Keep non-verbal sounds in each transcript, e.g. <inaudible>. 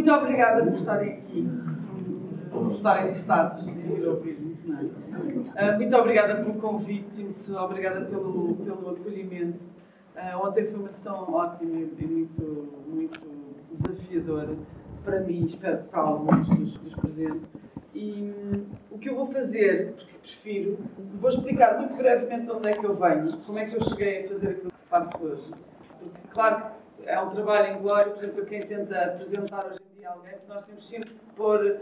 Muito obrigada por estarem aqui, por estarem interessados em vir ouvir-nos. Uh, muito obrigada pelo convite, muito obrigada pelo, pelo acolhimento. Uh, ontem foi uma sessão ótima e muito, muito desafiadora para mim, espero para alguns dos, dos presentes. E um, o que eu vou fazer, porque prefiro, vou explicar muito brevemente onde é que eu venho, como é que eu cheguei a fazer aquilo que faço hoje. Porque, claro é um trabalho em glória, por exemplo, para quem tenta apresentar hoje dia alguém, porque nós temos sempre que pôr,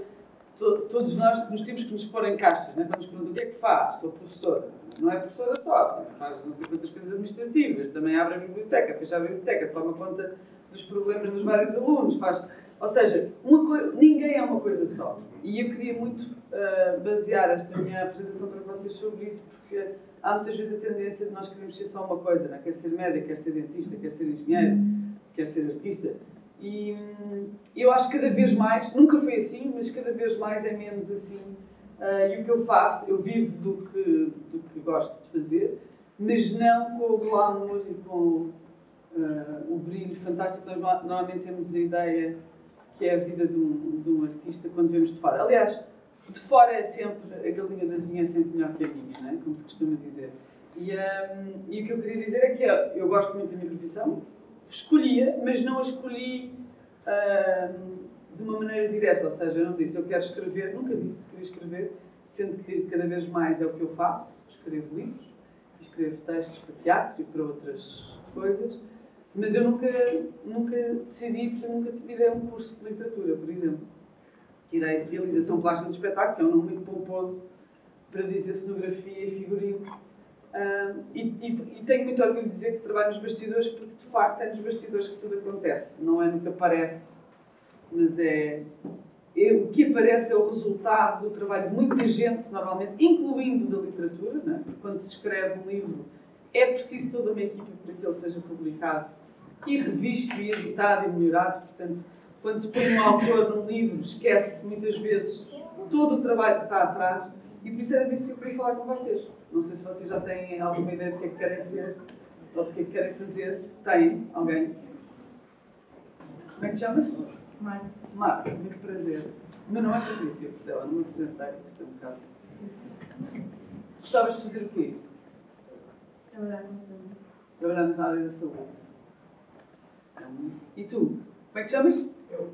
to, todos nós nos temos que nos pôr em caixas, né? quando nos perguntam o que é que faz, sou professora. Não é professora só, faz não sei quantas coisas administrativas, também abre a biblioteca, fecha a biblioteca, toma conta dos problemas dos vários alunos, faz ou seja, ninguém é uma coisa só. E eu queria muito uh, basear esta minha apresentação para vocês sobre isso, porque há muitas vezes a tendência de nós queremos ser só uma coisa, não é? quer ser médico, quer ser dentista, quer ser engenheiro, quer ser artista. E eu acho que cada vez mais, nunca foi assim, mas cada vez mais é menos assim. Uh, e o que eu faço, eu vivo do que, do que gosto de fazer, mas não com o glamour e com uh, o brilho fantástico nós normalmente temos a ideia que é a vida de um, de um artista quando vemos de fora. Aliás, de fora é sempre, a galinha da vizinha é sempre melhor que a minha, não é? como se costuma dizer. E, um, e o que eu queria dizer é que eu gosto muito da minha profissão, escolhia, mas não a escolhi um, de uma maneira direta, ou seja, eu não disse eu quero escrever, nunca disse que queria escrever, sendo que cada vez mais é o que eu faço, escrevo livros, escrevo textos para teatro e para outras coisas, mas eu nunca, nunca decidi, por nunca tirei um curso de literatura, por exemplo. Tirei de realização plástica de espetáculo, que é um nome muito pomposo para dizer cenografia e figurino. E, e, e, tenho muito orgulho de dizer que trabalho nos bastidores, porque de facto é nos bastidores que tudo acontece, não é no que aparece, mas é, é, o que aparece é o resultado do trabalho de muita gente, normalmente, incluindo da literatura, né? porque quando se escreve um livro é preciso toda uma equipe para que ele seja publicado e revisto e editado e melhorado. Portanto, quando se põe um autor num livro, esquece muitas vezes todo o trabalho que está atrás e por isso era disso que eu queria falar com vocês. Não sei se vocês já têm alguma ideia do que é que querem ser ou do que é que querem fazer. Têm? Alguém? Como é que te chamas? Marta. Marta, muito prazer. O meu nome é Patrícia, ela não me apresentei, é um bocado. Gostavas de fazer o quê? Trabalhar na saúde. Trabalhar na área da saúde. E tu? Como é que chamas? Eu.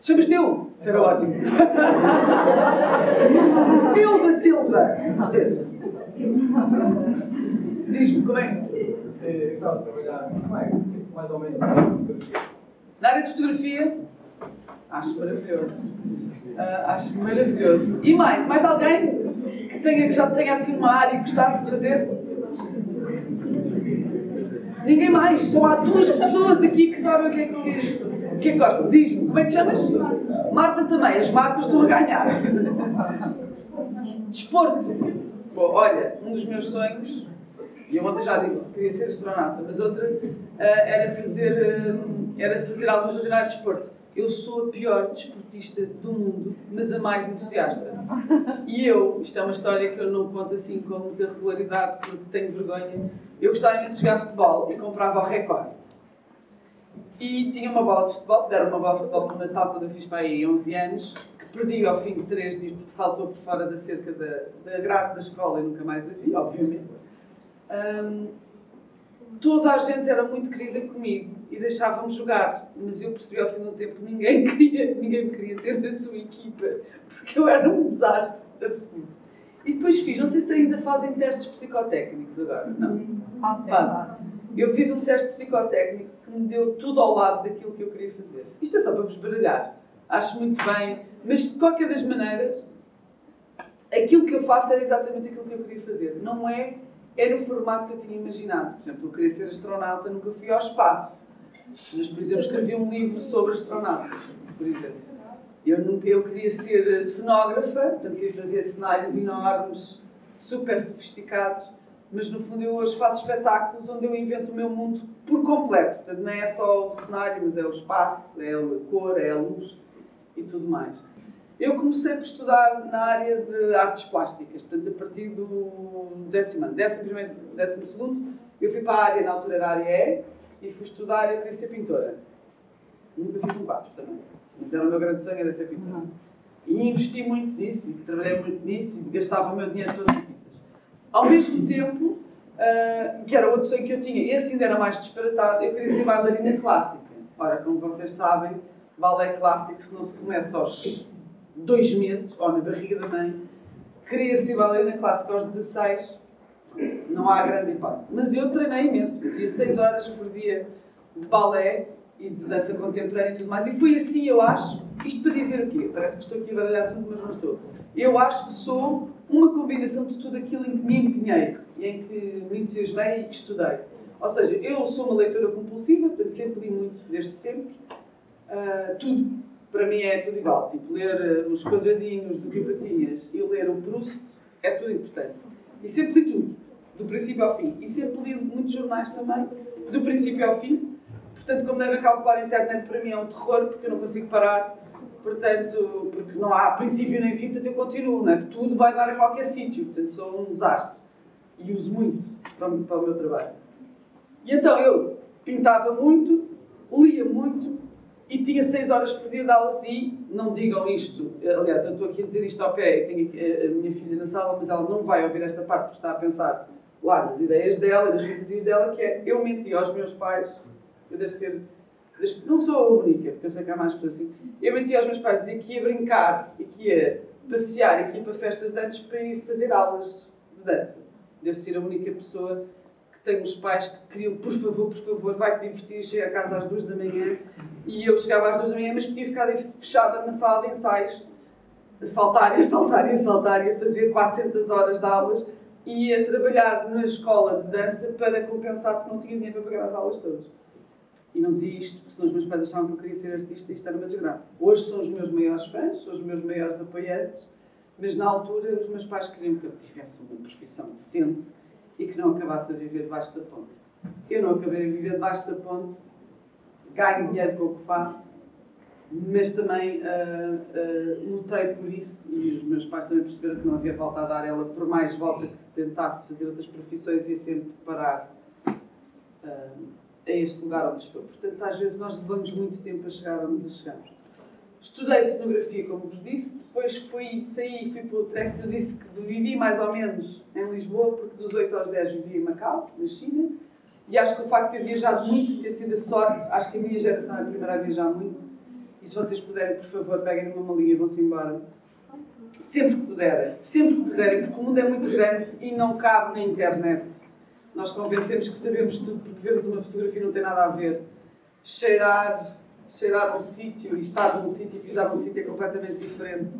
Chamas-te eu? Isso era ótimo. <laughs> eu da Silva. <laughs> Diz-me, como é? Estava a trabalhar, como é? Mais ou menos na área de fotografia. Acho maravilhoso. Uh, acho maravilhoso. E mais? Mais alguém que, tenha, que já tenha assim uma área e gostasse de fazer? Ninguém mais. Só há duas pessoas aqui que sabem o que é que, o que, é que gostam. Diz-me, como é que te chamas? Marta também. As Martas estão a ganhar. Desporto. Bom, olha, um dos meus sonhos, e eu ontem já disse que queria ser astronauta, mas outra uh, era fazer, uh, era fazer na área de desporto. Eu sou a pior desportista do mundo, mas a mais entusiasta. E eu, isto é uma história que eu não conto assim com muita regularidade, porque tenho vergonha. Eu gostava imenso de jogar futebol e comprava o recorde. E tinha uma bola de futebol, deram uma bola de futebol o Natal quando eu fiz para aí 11 anos, perdi ao fim de 3 dias porque saltou por fora da cerca da, da grade da escola e nunca mais a vi, obviamente. Um, toda a gente era muito querida comigo e deixava-me jogar, mas eu percebi ao fim do tempo que ninguém, <laughs> queria, ninguém me queria ter na sua equipa, porque eu era um desastre absoluto. E depois fiz, não sei se ainda fazem testes psicotécnicos agora. Não. Fazem. Eu fiz um teste psicotécnico que me deu tudo ao lado daquilo que eu queria fazer. Isto é só para vos baralhar. Acho muito bem, mas de qualquer das maneiras, aquilo que eu faço era exatamente aquilo que eu queria fazer. Não é é no formato que eu tinha imaginado. Por exemplo, eu queria ser astronauta, nunca fui ao espaço. Mas, por exemplo, escrevi um livro sobre astronautas, por exemplo. Eu, nunca, eu queria ser cenógrafa, portanto, queria fazer cenários enormes, super sofisticados, mas no fundo eu hoje faço espetáculos onde eu invento o meu mundo por completo. Portanto, não é só o cenário, mas é o espaço, é a cor, é a luz e tudo mais. Eu comecei por estudar na área de artes plásticas, portanto, a partir do décimo ano, décimo primeiro, décimo segundo, eu fui para a área, na altura era a área E, e fui estudar, eu queria ser pintora. Nunca fiz um quadro também, mas era o meu grande sonho, era ser pintor. E investi muito nisso, e trabalhei muito nisso, e gastava o meu dinheiro todo em tintas. Ao mesmo tempo, uh, que era outro sonho que eu tinha, esse ainda era mais disparatado, eu queria ser bailarina clássica. Ora, como vocês sabem, balé clássico, se não se começa aos dois meses, ou na barriga da mãe, queria ser bailarina clássica aos 16, não há grande hipótese. Mas eu treinei imenso, fazia 6 horas por dia de balé e de dança contemporânea e tudo mais. E foi assim, eu acho, isto para dizer o quê? Parece que estou aqui a baralhar tudo, mas não estou. Eu acho que sou uma combinação de tudo aquilo em que me empenhei em que me entusiasmei e estudei. Ou seja, eu sou uma leitora compulsiva, portanto sempre li muito, desde sempre. Uh, tudo, para mim é tudo igual. Tipo, ler uh, os quadradinhos do Rio Patinhas e ler o Proust é tudo importante. E sempre li tudo, do princípio ao fim. E sempre li muitos jornais também, do princípio ao fim. Portanto, como devem calcular, a internet para mim é um terror, porque eu não consigo parar. Portanto, porque não há princípio nem fim, portanto eu continuo, não é? Tudo vai dar a qualquer sítio, portanto sou um desastre. E uso muito para, para o meu trabalho. E então eu pintava muito, lia muito e tinha 6 horas por dia de aulas e não digam isto, aliás, eu estou aqui a dizer isto ao pé, tenho a minha filha na sala, mas ela não vai ouvir esta parte porque está a pensar lá nas ideias dela nas fantasias dela, que é eu menti aos meus pais, eu devo ser, não sou a única, porque eu sei que há mais pessoas assim, eu menti aos meus pais, dizia que ia brincar e que ia passear e que ia para festas de dança para ir fazer aulas de dança. Devo ser a única pessoa tenho os pais que queriam, por favor, por favor, vai-te divertir, chega a casa às duas da manhã. E eu chegava às duas da manhã, mas podia ficar fechada na sala de ensaios, a saltar e a saltar e a saltar e a fazer 400 horas de aulas e a trabalhar na escola de dança para compensar porque não tinha dinheiro para pagar as aulas todas. E não dizia isto, porque senão os meus pais achavam que eu queria ser artista e isto era uma desgraça. Hoje são os meus maiores fãs, são os meus maiores apoiantes, mas na altura os meus pais queriam que eu tivesse uma profissão decente e que não acabasse a viver debaixo da ponte. Eu não acabei a viver debaixo da ponte, ganho dinheiro com o que faço, mas também uh, uh, lutei por isso e os meus pais também perceberam que não havia volta a dar. Ela, por mais volta que tentasse fazer outras profissões, ia sempre parar uh, a este lugar onde estou. Portanto, às vezes nós levamos muito tempo a chegar onde chegamos. Estudei cenografia, como vos disse, depois fui, saí e fui para o Utrecht. Eu disse que vivi mais ou menos em Lisboa, porque dos 8 aos 10 vivi em Macau, na China. E acho que o facto de ter viajado muito, ter tido a sorte, acho que a minha geração é a primeira a viajar muito. E se vocês puderem, por favor, peguem numa malinha e vão-se embora. Sempre que puderem, sempre que puderem, porque o mundo é muito grande e não cabe na internet. Nós convencemos que sabemos tudo porque vemos uma fotografia e não tem nada a ver. Cheirar, cheirar a um sítio estar num sítio e pisar num sítio é completamente diferente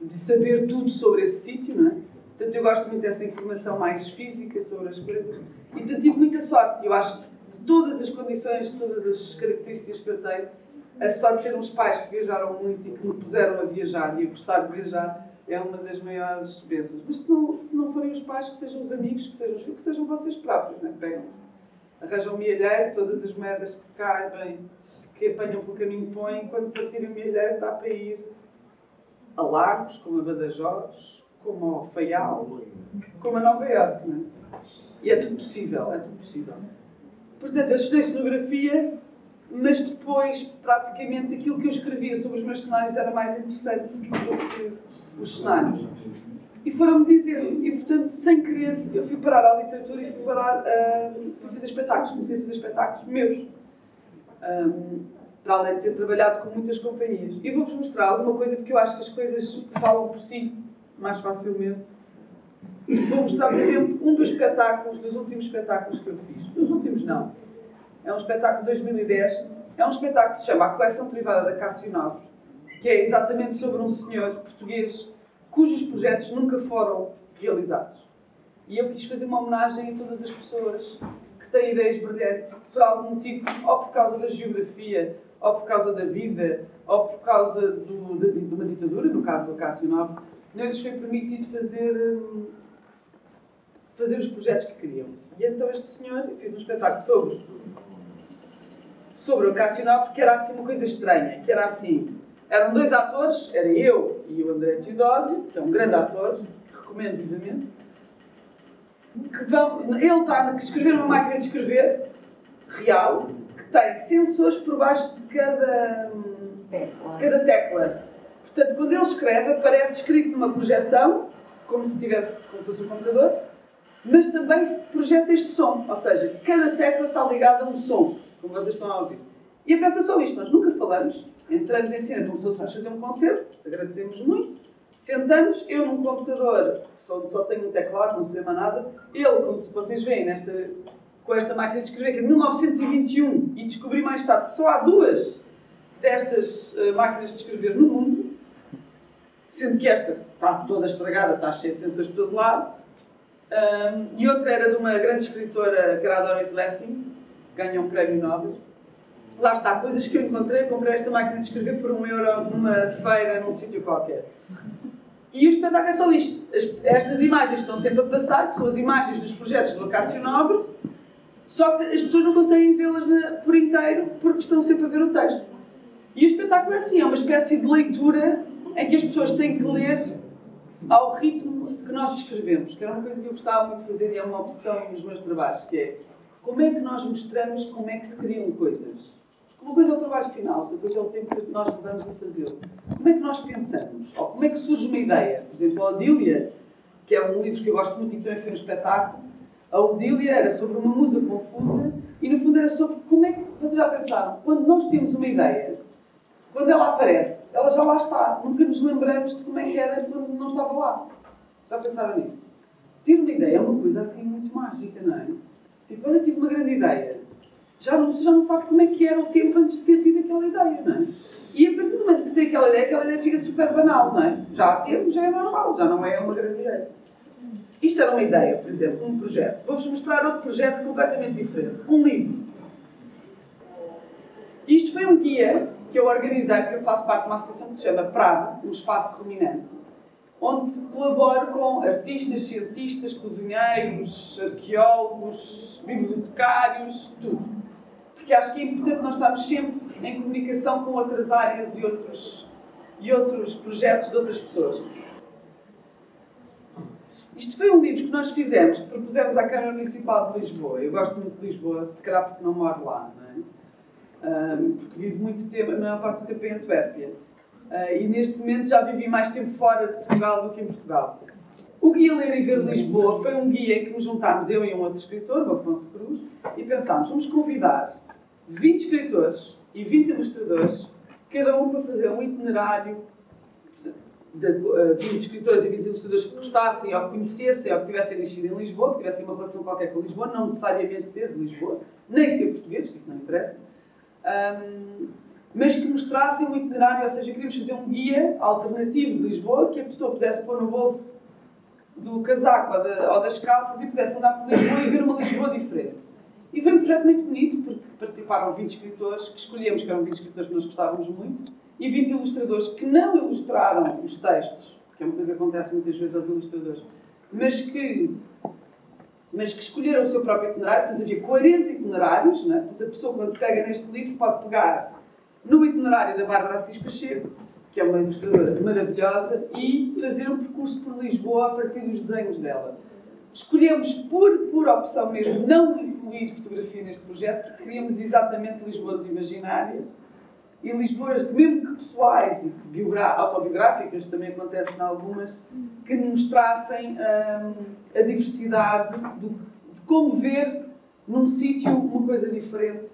de saber tudo sobre esse sítio, não é? Portanto, eu gosto muito dessa informação mais física sobre as coisas e portanto, tive muita sorte. Eu acho que de todas as condições, de todas as características que eu tenho, a sorte de ter uns pais que viajaram muito e que me puseram a viajar e a gostar de viajar é uma das maiores bênçãos. Mas se não, se não forem os pais, que sejam os amigos, que sejam, que sejam vocês próprios, não é? Pegam, arranjam milheiro, todas as moedas que caem, que apanham pelo caminho põem, quando partirem o milheiro dá para ir a Lagos, como a Badajoz, como ao Faial, como a Nova Iorque. É? E é tudo possível, é tudo possível. Portanto, eu estudei cenografia, mas depois, praticamente, aquilo que eu escrevia sobre os meus cenários era mais interessante do que os cenários. E foram-me dizendo, e portanto, sem querer, eu fui parar à literatura e fui parar a, fui fazer espetáculos, comecei a fazer espetáculos meus um, para além de ter trabalhado com muitas companhias. E vou-vos mostrar alguma coisa, porque eu acho que as coisas falam por si mais facilmente. Vou mostrar, por exemplo, um dos espetáculos, dos últimos espetáculos que eu fiz. Dos últimos, não. É um espetáculo de 2010. É um espetáculo que se chama A Coleção Privada da Cássio Nobre, que é exatamente sobre um senhor português cujos projetos nunca foram realizados. E eu quis fazer uma homenagem a todas as pessoas que têm ideias brilhantes, por algum motivo, ou por causa da geografia, ou por causa da vida, ou por causa do, de, de, uma ditadura, no caso do Cássio Nobre, não lhes foi permitido fazer, hum, fazer os projetos que queriam. E então este senhor fez um espetáculo sobre, sobre o Cássio Nobre, que era assim uma coisa estranha, que era assim, eram dois atores, era eu e o André Teodósio, que é um grande ator, recomendo vivamente, que vão, ele está a escrever uma máquina de escrever real que tem sensores por baixo de cada, tecla. cada tecla. Portanto, quando ele escreve, aparece escrito numa projeção, como se tivesse, como se fosse um computador, mas também projeta este som, ou seja, cada tecla está ligada a um som, como vocês estão a ouvir. E a peça só isto, nós nunca falamos, entramos em cena como se fôssemos fazer um concerto, agradecemos muito, sentamos, eu num computador, só, tenho um teclado, não sei mais nada, ele, como vocês veem, nesta, com esta máquina de escrever, que é de 1921, e descobri mais tarde que só há duas destas uh, máquinas de escrever no mundo, sendo que esta está toda estragada, está cheia de sensores por todo lado, um, e outra era de uma grande escritora, que era a Doris Lessing, ganhou um prémio Nobel. Lá está, coisas que eu encontrei, comprei esta máquina de escrever por um euro numa feira, num sítio qualquer. E o espetáculo é só isto. As, estas imagens estão sempre a passar, que são as imagens dos projetos do Cássio Nobre, só que as pessoas não conseguem vê-las por inteiro porque estão sempre a ver o texto. E o espetáculo é assim, é uma espécie de leitura em que as pessoas têm que ler ao ritmo que nós escrevemos, que era uma coisa que eu gostava muito de fazer e é uma opção nos meus trabalhos, que é como é que nós mostramos como é que se criam coisas. Uma coisa é o trabalho final, outra coisa é o tempo que nós levamos a fazê-lo. Como é que nós pensamos? Ou como é que surge uma ideia? Por exemplo, a Odília, que é um livro que eu gosto muito e que também foi um espetáculo, a Odília era sobre uma musa confusa e, no fundo, era sobre como é que. Vocês já pensaram? Quando nós temos uma ideia, quando ela aparece, ela já lá está. Nunca nos lembramos de como é que era quando não estava lá. Já pensaram nisso? Ter uma ideia é uma coisa assim muito mágica, não é? Tipo, olha, tive uma grande ideia. Já não, já não sabe como é que era o tempo antes de ter tido aquela ideia, não é? E a partir do momento que se tem aquela ideia, aquela ideia fica super banal, não é? Já a temos, já é normal, já não é uma grande ideia. Isto era uma ideia, por exemplo, um projeto. Vou-vos mostrar outro projeto completamente diferente. Um livro. Isto foi um guia que eu organizei, porque eu faço parte de uma associação que se chama Prado, um espaço ruminante, onde colaboro com artistas, cientistas, cozinheiros, arqueólogos, bibliotecários, tudo. Porque acho que é importante nós estarmos sempre em comunicação com outras áreas e outros, e outros projetos de outras pessoas. Isto foi um livro que nós fizemos, que propusemos à Câmara Municipal de Lisboa. Eu gosto muito de Lisboa, se calhar porque não moro lá, não é? Um, porque vivo muito tempo, a maior parte do tempo em Antuérpia. Uh, e neste momento já vivi mais tempo fora de Portugal do que em Portugal. O Guia Ler e Ver Lisboa foi um guia em que nos juntámos, eu e um outro escritor, o Afonso Cruz, e pensámos, vamos convidar 20 escritores e 20 ilustradores, cada um para fazer um itinerário de uh, 20 escritores e 20 ilustradores que gostassem ou que conhecessem ou que tivessem nascido em Lisboa, que tivessem uma relação qualquer com Lisboa, não necessariamente ser de Lisboa, nem ser portugueses, que isso não interessa, um, mas que mostrassem um itinerário, ou seja, queríamos fazer um guia alternativo de Lisboa que a pessoa pudesse pôr no bolso do casaco ou, de, ou das calças e pudesse andar por Lisboa e ver uma Lisboa diferente. E foi um projeto muito bonito, porque participaram 20 escritores, que escolhemos que eram 20 escritores que nós gostávamos muito, e 20 ilustradores que não ilustraram os textos, que é uma coisa que acontece muitas vezes aos ilustradores, mas que, mas que escolheram o seu próprio itinerário. Portanto, havia 40 itinerários. Né? Portanto, a pessoa, quando pega neste livro, pode pegar no itinerário da Bárbara Assis Pacheco, que é uma ilustradora maravilhosa, e fazer um percurso por Lisboa a partir dos desenhos dela. Escolhemos, por, por opção mesmo, não incluir fotografia neste projeto, porque queríamos exatamente Lisboas imaginárias e Lisboas, mesmo que pessoais e autobiográficas, também acontece em algumas, que mostrassem hum, a diversidade do, de como ver num sítio uma coisa diferente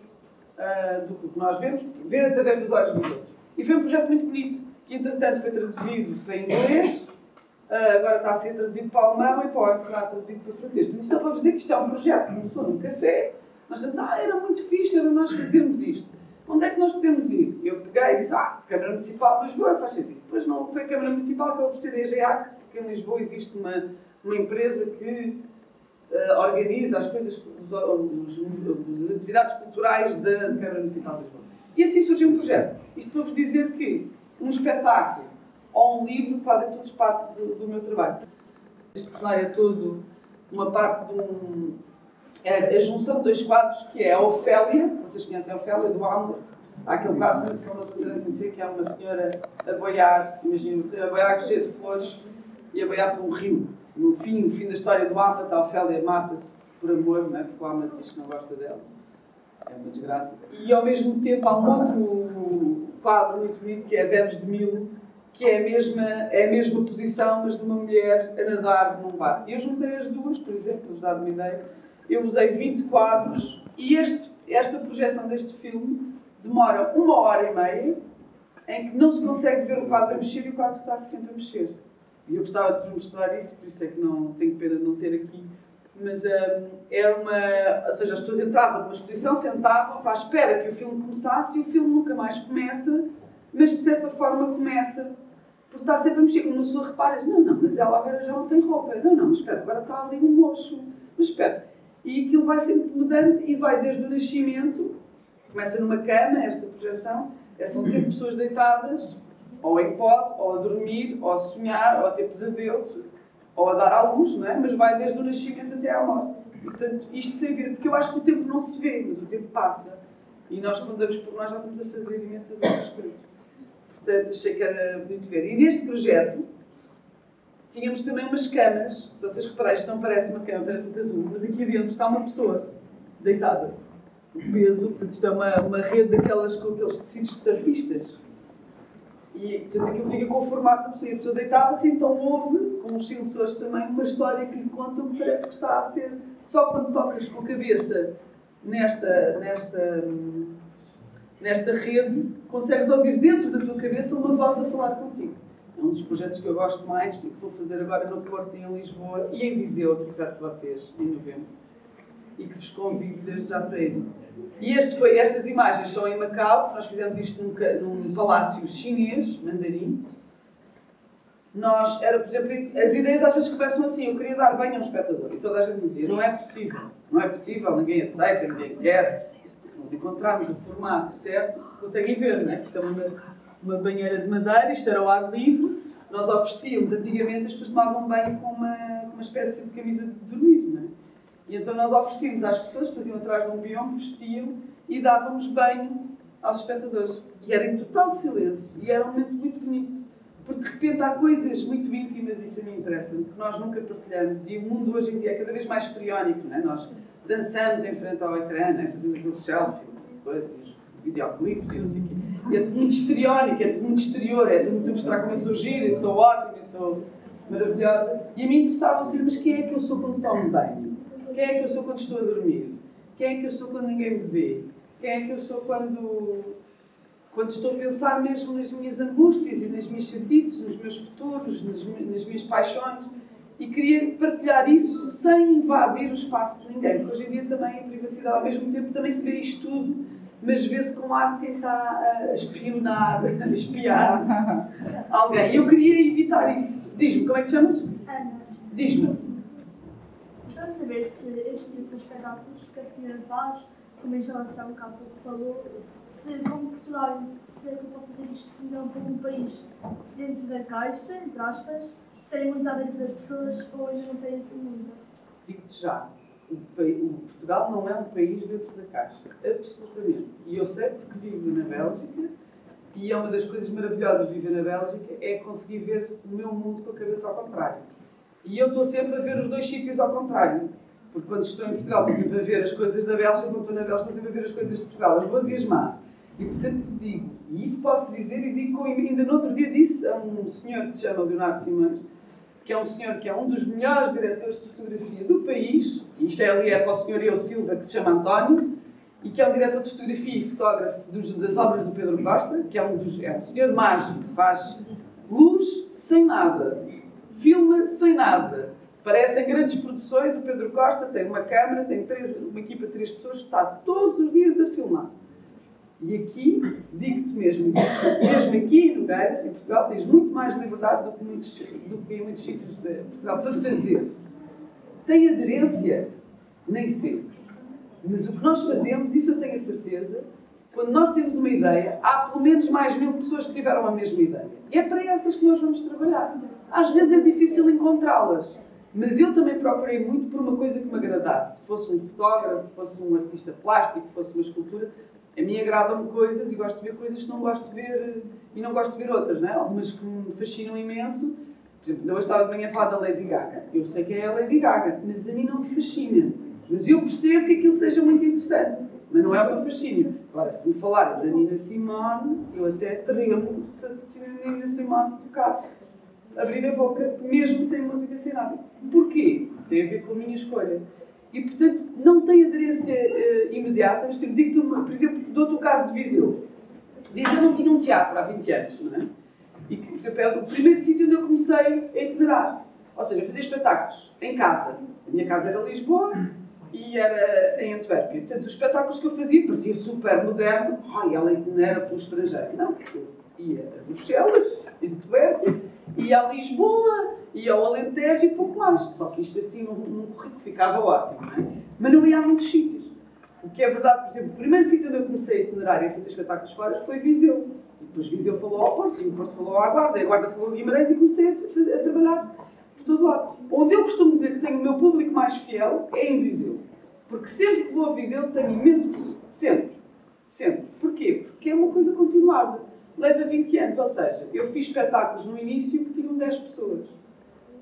uh, do que nós vemos, ver através dos olhos dos outros. E foi um projeto muito bonito, que entretanto foi traduzido para inglês, agora está a ser traduzido para alemão e pode será traduzido para francês. Mas só para vos dizer que isto é um projeto que começou num café, nós dizemos, ah, era muito fixe, era nós fazermos isto. Onde é que nós podemos ir? Eu peguei e disse, ah, Câmara Municipal de Lisboa, faz sentido. Depois não foi a Câmara Municipal, acabou por ser a EGA, porque em Lisboa existe uma, uma empresa que uh, organiza as coisas, os, os, os, as atividades culturais da Câmara Municipal de Lisboa. E assim surgiu um projeto. Isto para vos dizer que um espetáculo ou um livro fazem todos parte do, do meu trabalho. Este cenário é todo uma parte de um é a junção de dois quadros, que é a Ofélia, vocês conhecem a Ofélia do Hamlet, há aquele quadro muito famoso, devem conhecer, que é uma senhora a boiar, imagina, uma a boiar cheia de flores e a boiar por um rio. No fim, no fim da história do Hamlet, a Ofélia mata-se por amor, não é? porque o Hamlet diz que não gosta dela. é uma desgraça. E ao mesmo tempo há um outro quadro muito bonito que é Vênus de Milo, que é a, mesma, é a mesma posição, mas de uma mulher a nadar num bar. Eu juntei as duas, por exemplo, para vos dar uma ideia. Eu usei 20 quadros e este, esta projeção deste filme demora uma hora e meia em que não se consegue ver o quadro a mexer e o quadro está sempre a mexer. E eu gostava de vos mostrar isso, por isso é que não tenho pena de não ter aqui. Mas um, era uma. Ou seja, as pessoas entravam numa exposição, sentavam-se à espera que o filme começasse e o filme nunca mais começa, mas de certa forma começa. Porque está sempre a mexer. Como a pessoa repara, não, não, mas ela agora já não tem roupa. Não, não, mas espera, agora está ali um mocho. Mas espera. E aquilo vai sempre mudando e vai desde o nascimento, começa numa cama, esta projeção, é, são sempre pessoas deitadas, ou em pose, ou a dormir, ou a sonhar, ou a ter pesadelos, ou a dar à luz, não é? mas vai desde o nascimento até à morte. Portanto, isto sem ver, porque eu acho que o tempo não se vê, mas o tempo passa. E nós, quando damos por nós, já estamos a fazer imensas outras coisas. Portanto, achei que era bonito ver. E neste projeto, tínhamos também umas camas. Se vocês repararem, isto não parece uma cama, parece um casulo, mas aqui dentro está uma pessoa deitada. O peso, portanto, isto é uma, uma rede daquelas com aqueles tecidos de surfistas. E portanto, aquilo fica com o formato da pessoa. E a pessoa deitava-se, então ouve, com os sensores também, uma história que lhe contam parece que está a ser. Só quando tocas com a cabeça nesta, nesta, nesta rede, consegues ouvir dentro da tua cabeça uma voz a falar contigo. É um dos projetos que eu gosto mais e que vou fazer agora no Porto em Lisboa e em Viseu, aqui perto de vocês, em novembro. E que vos convido desde já para ir. E este foi, estas imagens são em Macau, nós fizemos isto num, num palácio chinês, mandarim. Nós, era, por exemplo, as ideias às vezes começam assim, eu queria dar banho a um espectador, e toda a gente dizia, não é possível, não é possível, ninguém aceita, ninguém quer. Nós encontrarmos o formato certo, conseguem ver, não é? Isto é uma, uma banheira de madeira, isto era ao ar livre, nós oferecíamos, antigamente as pessoas tomavam banho com uma, uma espécie de camisa de dormir, não é? E então nós oferecíamos às pessoas faziam atrás de um biombo, vestiam e dávamos banho aos espectadores. E era em total silêncio. E era um momento muito bonito. Porque de repente há coisas muito íntimas, isso a mim interessa, que nós nunca partilhamos. E o mundo hoje em dia é cada vez mais histriónico, não é? Nós dançamos em frente ao ecrã, não é? fazemos aqueles selfies, coisas, videoclipes e não sei o quê. E é tudo muito histriónico, é tudo muito exterior, é tudo muito mostrar como eu sou gira, e sou ótima, e sou maravilhosa. E a mim interessava ser, mas quem é que eu sou quando tomo banho? Quem é que eu sou quando estou a dormir? Quem é que eu sou quando ninguém me vê? Quem é que eu sou quando, quando estou a pensar mesmo nas minhas angústias e nas minhas chatices, nos meus futuros, nas, nas minhas paixões? E queria partilhar isso sem invadir o espaço de ninguém, porque hoje em dia também a privacidade, ao mesmo tempo, também se vê isto tudo, mas vê-se com ar de quem está a espionar, a espiar <laughs> alguém. E eu queria evitar isso. Diz-me, como é que te chamas? Ana, Diz-me. gostava de saber se este tipo de espetáculos que a senhora faz, como a instalação que há pouco falou, se como Portugal, se é que eu posso dizer isto não como um país dentro da caixa, entre aspas, se terem muita dentro das pessoas ou ainda não têm assim muita. Digo-te já, o, o Portugal não é um país dentro da caixa. Absolutamente. E eu sei porque vivo na Bélgica e é uma das coisas maravilhosas de viver na Bélgica é conseguir ver o meu mundo com a cabeça ao contrário. E eu estou sempre a ver os dois sítios ao contrário. Porque quando estou em Portugal estou sempre a ver as coisas da Bélgica, quando estou na Bélgica estou sempre a ver as coisas de Portugal, as boas e as más. E portanto digo, e isso posso dizer e digo com ainda no outro dia disse a um senhor que se chama Leonardo Simões, que é um senhor que é um dos melhores diretores de fotografia do país, isto é ali é para o senhor Eu Silva, que se chama António, e que é um diretor de fotografia e fotógrafo dos- das obras do Pedro Costa, que é um, dos, é um senhor mágico, que faz luz sem nada, filma sem nada. Parecem grandes produções, o Pedro Costa tem uma câmara, tem três, uma equipa de três pessoas, está todos os dias a filmar. E aqui, digo-te mesmo, mesmo aqui em Nogueira, em Portugal, tens muito mais liberdade do que, muitos, do que em muitos sítios de Portugal para fazer. Tem aderência? Nem sempre. Mas o que nós fazemos, isso eu tenho a certeza, quando nós temos uma ideia, há pelo menos mais mil pessoas que tiveram a mesma ideia. E é para essas que nós vamos trabalhar. Às vezes é difícil encontrá-las. Mas eu também procurei muito por uma coisa que me agradasse. Fosse um fotógrafo, fosse um artista plástico, fosse uma escultura. A mim agradam-me coisas e gosto de ver coisas que não gosto de ver e não gosto de ver outras, não é? Algumas que me fascinam imenso. Por exemplo, eu estava de manhã a falar da Lady Gaga. Eu sei que é a Lady Gaga, mas a mim não me fascina. Mas eu percebo que aquilo seja muito interessante. mas não é o meu fascínio. Agora, se me falarem da Nina Simone, eu até tremo se a Nina Simone tocar, abrir a boca, mesmo sem música sem nada. Porquê? Tem a ver com a minha escolha. E, portanto, não tem aderência uh, imediata. Mas, tipo, digo por exemplo, dou-te o caso de Viseu. Viseu não tinha um teatro há 20 anos, não é? E, por exemplo, é o primeiro sítio onde eu comecei a itinerar. Ou seja, fazer espetáculos em casa. A minha casa era Lisboa e era em Antuérpia. Portanto, os espetáculos que eu fazia parecia super moderno. Ai, ela itinera pelo estrangeiro. Não, porque ia a Bruxelas, Antuérpia, ia a Lisboa, ia ao Alentejo e pouco mais. Só que isto assim num, currículo ficava ótimo, não é? Mas não ia a muitos sítios. O que é verdade, por exemplo, o primeiro sítio onde eu comecei a itinerar e a fazer espetáculos fora foi Viseu. E depois Viseu falou ao Porto, e o Porto falou à Guarda, e a Guarda falou a Guimarães e comecei a, fazer, a trabalhar por todo lado. Onde eu costumo dizer que tenho o meu público mais fiel é em Viseu. Porque sempre que vou a Viseu tenho imenso público. Sempre. Sempre. Porquê? Porque é uma coisa continuada. Leva 20 anos, ou seja, eu fiz espetáculos no início que tinham 10 pessoas.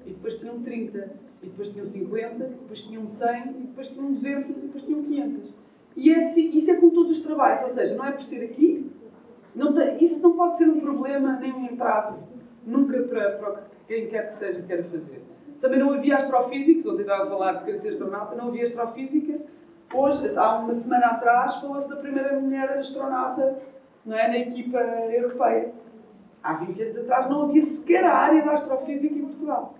E depois tinham 30, e depois tinham 50, e depois tinham 100, e depois tinham 200, e depois tinham 500. E é assim, isso é com todos os trabalhos, ou seja, não é por ser aqui, não tem, isso não pode ser um problema nem um entrave, nunca para, para quem quer que seja queira fazer. Também não havia astrofísicos, ontem estava a falar de querer ser astronauta, não havia astrofísica. Hoje, há uma semana atrás, falou-se da primeira mulher astronauta não é, na equipa europeia. Há 20 anos atrás não havia sequer a área da astrofísica em Portugal.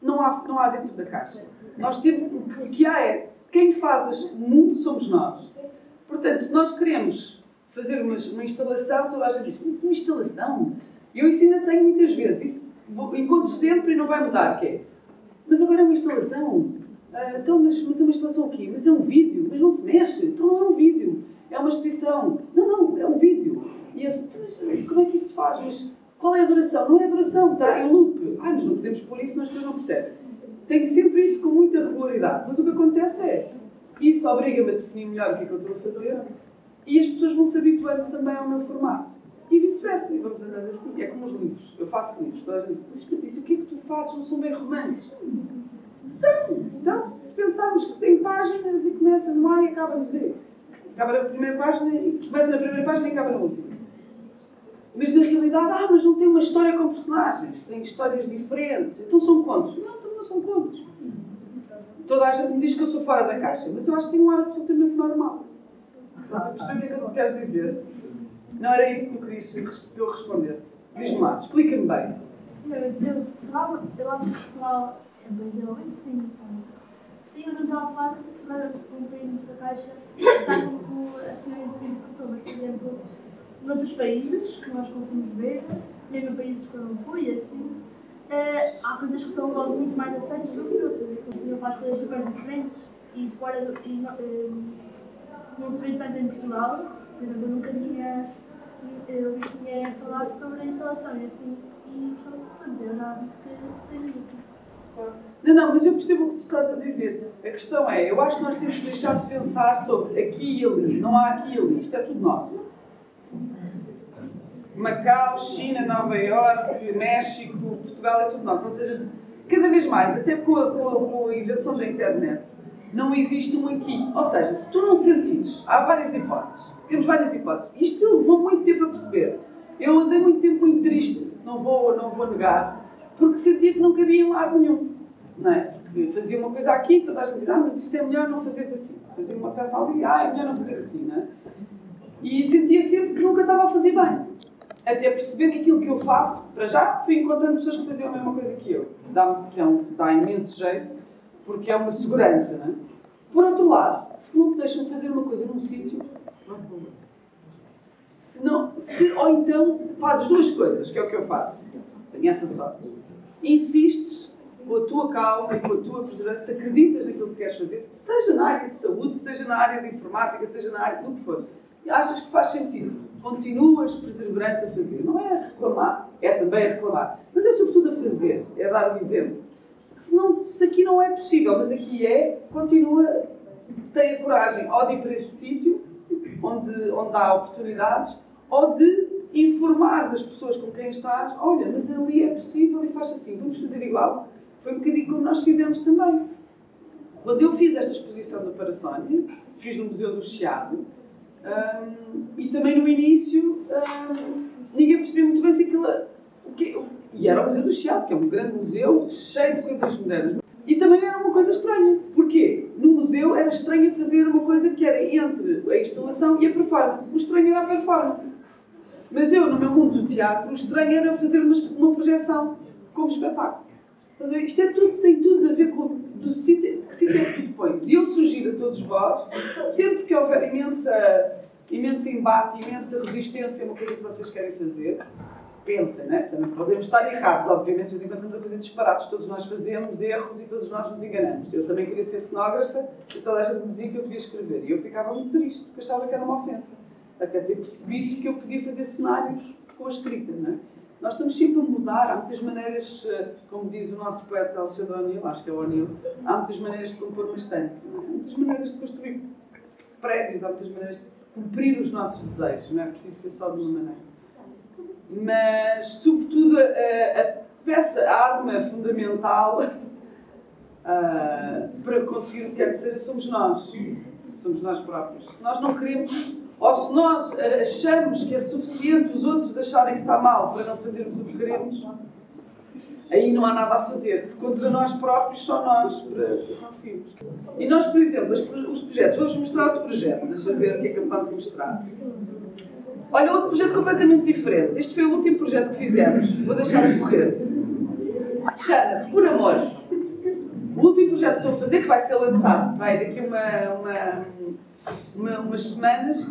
Não há, não há dentro da caixa. Nós temos, o que há é, quem faz o mundo somos nós. Portanto, se nós queremos fazer uma, uma instalação, toda a gente diz, mas instalação? Eu isso ainda tenho muitas vezes. Isso encontro sempre e não vai mudar, que é, mas agora é uma instalação. Ah, então, mas, mas é uma instalação o quê? Mas é um vídeo, mas não se mexe. Então não é um vídeo, é uma exposição. Não, não, é um vídeo. E eu, mas como é que isso se faz? Mas qual é a duração? Não é a duração, está em loop. Ah, mas não podemos pôr isso, nós não percebem. Tenho sempre isso com muita regularidade. Mas o que acontece é, isso obriga-me a definir melhor o que é que eu estou a fazer e as pessoas vão se habituando também ao meu formato. E vice-versa, e vamos andando assim. É como os livros. Eu faço livros, toda a gente mas Patrícia, o que é que tu fazes? Não são bem romances. São, são, se pensarmos que tem páginas e começa no A e acaba no Z. Acaba na primeira página e começa na primeira página e acaba na última. Mas na realidade, ah, mas não tem uma história com personagens, tem histórias diferentes. Então são contos. Não, então não são contos. Toda a gente me diz que eu sou fora da caixa, mas eu acho que tenho um ar absolutamente normal. Estás a perceber o que é que eu quero dizer? Não era isso que tu querias que eu respondesse. Diz-me lá, explica-me bem. Eu, eu, eu acho que Portugal é Brasil, sim. Sim, mas eu estava a falar que é um país da caixa está como a senhora de Portugal, mas, por exemplo, noutros países que nós conseguimos ver, mesmo países que eu não fui, assim, uh, há coisas que são logo muito mais aceitas do que outras. O senhor faz coisas super diferentes e fora do, e, uh, não se vê tanto em Portugal. Por exemplo, eu nunca tinha eu tinha falado sobre a instalação e assim, e pronto, eu já disse que tem isso. Não, não, mas eu percebo o que tu estás a dizer. A questão é, eu acho que nós temos que deixar de pensar sobre aqui e ali. Não há aqui e ali. Isto é tudo nosso. Macau, China, Nova Iorque, México, Portugal, é tudo nosso. Ou seja, cada vez mais, até com a, com a, com a invenção da internet, não existe um aqui. Ou seja, se tu não sentires, há várias hipóteses. Temos várias hipóteses. Isto levou muito tempo a perceber. Eu andei muito tempo muito triste, não vou, não vou negar, porque sentia que não cabia em lado nenhum. Não é? Porque fazia uma coisa aqui, toda a gente dizia, ah, mas isto é melhor não fazer assim. Fazia uma peça ali, ah, é melhor não fazer assim, não é? E sentia sempre que nunca estava a fazer bem. Até perceber que aquilo que eu faço, para já, fui encontrando pessoas que faziam a mesma coisa que eu. Dá, que é um, dá imenso jeito, porque é uma segurança, não é? Por outro lado, se não te deixam fazer uma coisa num sítio, se não, se, ou então fazes duas coisas, que é o que eu faço. Tenho essa sorte. Insistes com a tua calma e com a tua perseverança, se acreditas naquilo que queres fazer, seja na área de saúde, seja na área de informática, seja na área do que for, achas que faz sentido, continuas perseverante a fazer. Não é a reclamar, é também a reclamar, mas é sobretudo a fazer, é dar um exemplo. Se, não, se aqui não é possível, mas aqui é, continua, tem a coragem ou de ir para esse sítio onde, onde há oportunidades, ou de informar as pessoas com quem estás, olha, mas ali é possível e faz assim, vamos fazer igual. Foi um bocadinho como nós fizemos também. Quando eu fiz esta exposição do Parasónia, fiz no Museu do Chiado. E também no início ninguém percebia muito bem se aquilo. O que, e era o Museu do Chiado, que é um grande museu cheio de coisas modernas. E também era uma coisa estranha. Porquê? No museu era estranho fazer uma coisa que era entre a instalação e a performance. O estranho era a performance. Mas eu, no meu mundo do teatro, o estranho era fazer uma, uma projeção como espetáculo. Isto é tudo, tem tudo a ver com do de que sítio é que tu depois. E eu sugiro a todos vós, sempre que houver imensa, imenso embate, imensa resistência a uma coisa que vocês querem fazer, pensem, né? Também podemos estar errados, obviamente, de vez em quando estamos a fazer disparados, todos nós fazemos erros e todos nós nos enganamos. Eu também queria ser cenógrafa e toda a gente me dizia que eu devia escrever. E eu ficava muito triste, porque achava que era uma ofensa. Até ter percebido que eu podia fazer cenários com a escrita, não é? Nós estamos sempre a mudar, há muitas maneiras, eh, como diz o nosso poeta Alexandre O'Neill, acho que é o O'Neill, há muitas maneiras de compor uma estante, há muitas maneiras de construir prédios, há muitas maneiras de cumprir os nossos desejos, não é preciso ser só de uma maneira. Mas, sobretudo, a, a peça, a arma fundamental uh, <laughs> para conseguir o que quer que seja somos nós. Somos nós próprios. Se nós não queremos ou se nós achamos que é suficiente os outros acharem que está mal para não fazermos o que queremos, aí não há nada a fazer. Contra nós próprios, só nós para conseguirmos. E nós, por exemplo, os projetos, vamos mostrar outro projeto, deixa ver o que é que eu posso mostrar. Olha, outro projeto completamente diferente. Este foi o último projeto que fizemos. Vou deixar a correr. Chama-se Por Amor. O último projeto que estou a fazer, que vai ser lançado vai, daqui uma, uma, uma, umas semanas,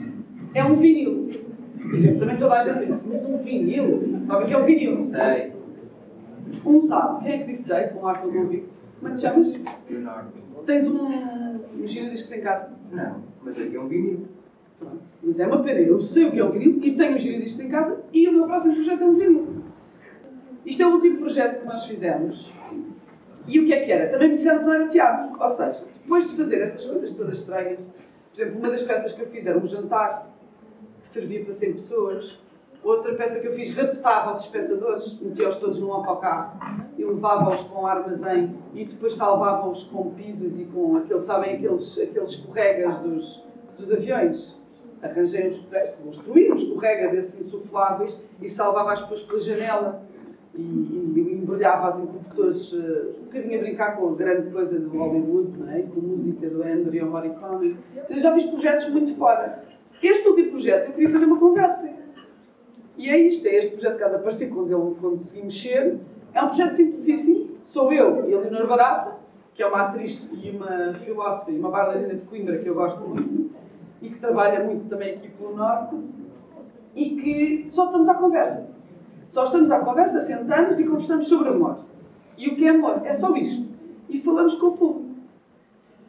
é um vinil. Por exemplo, também toda a gente disse, mas um vinil? Sabe o que é um vinil? Sei. Um sabe. Quem é que disse? Com o Arthur Convicto. Como é que te chamas? Leonardo. Tens um, um giradiscos em casa? Não, mas aqui é um vinil. Pronto. Mas é uma pena. Eu sei o que é um vinil e tenho um giradiscos em casa e o meu próximo projeto é um vinil. Isto é o último projeto que nós fizemos. E o que é que era? Também me disseram que não era teatro. Ou seja, depois de fazer estas coisas todas estranhas, por exemplo, uma das peças que eu fiz era um jantar que servia para 100 pessoas. Outra peça que eu fiz raptava os espectadores, metia-os todos num autocarro e levava-os para um armazém e depois salvava-os com pisas e com aqueles, sabem, aqueles, aqueles escorregas dos, dos aviões. Arranjei os, construí um escorrega desses insufláveis e salvava as pessoas pela janela e, e embrulhava as interruptores uh, um bocadinho a brincar com a grande coisa do Hollywood, não é? com a música do Andrew Morricone. Eu já fiz projetos muito fora. Este último projeto eu queria fazer uma conversa. E é isto, é este projeto que há de aparecer quando ele consegui mexer. É um projeto simplicíssimo. Sou eu e a Leonor Barata, que é uma atriz e uma filósofa e uma bailarina de Coimbra que eu gosto muito e que trabalha muito também aqui pelo Norte e que só estamos à conversa. Só estamos à conversa, sentamos e conversamos sobre amor. E o que é amor? É só isto. E falamos com o público.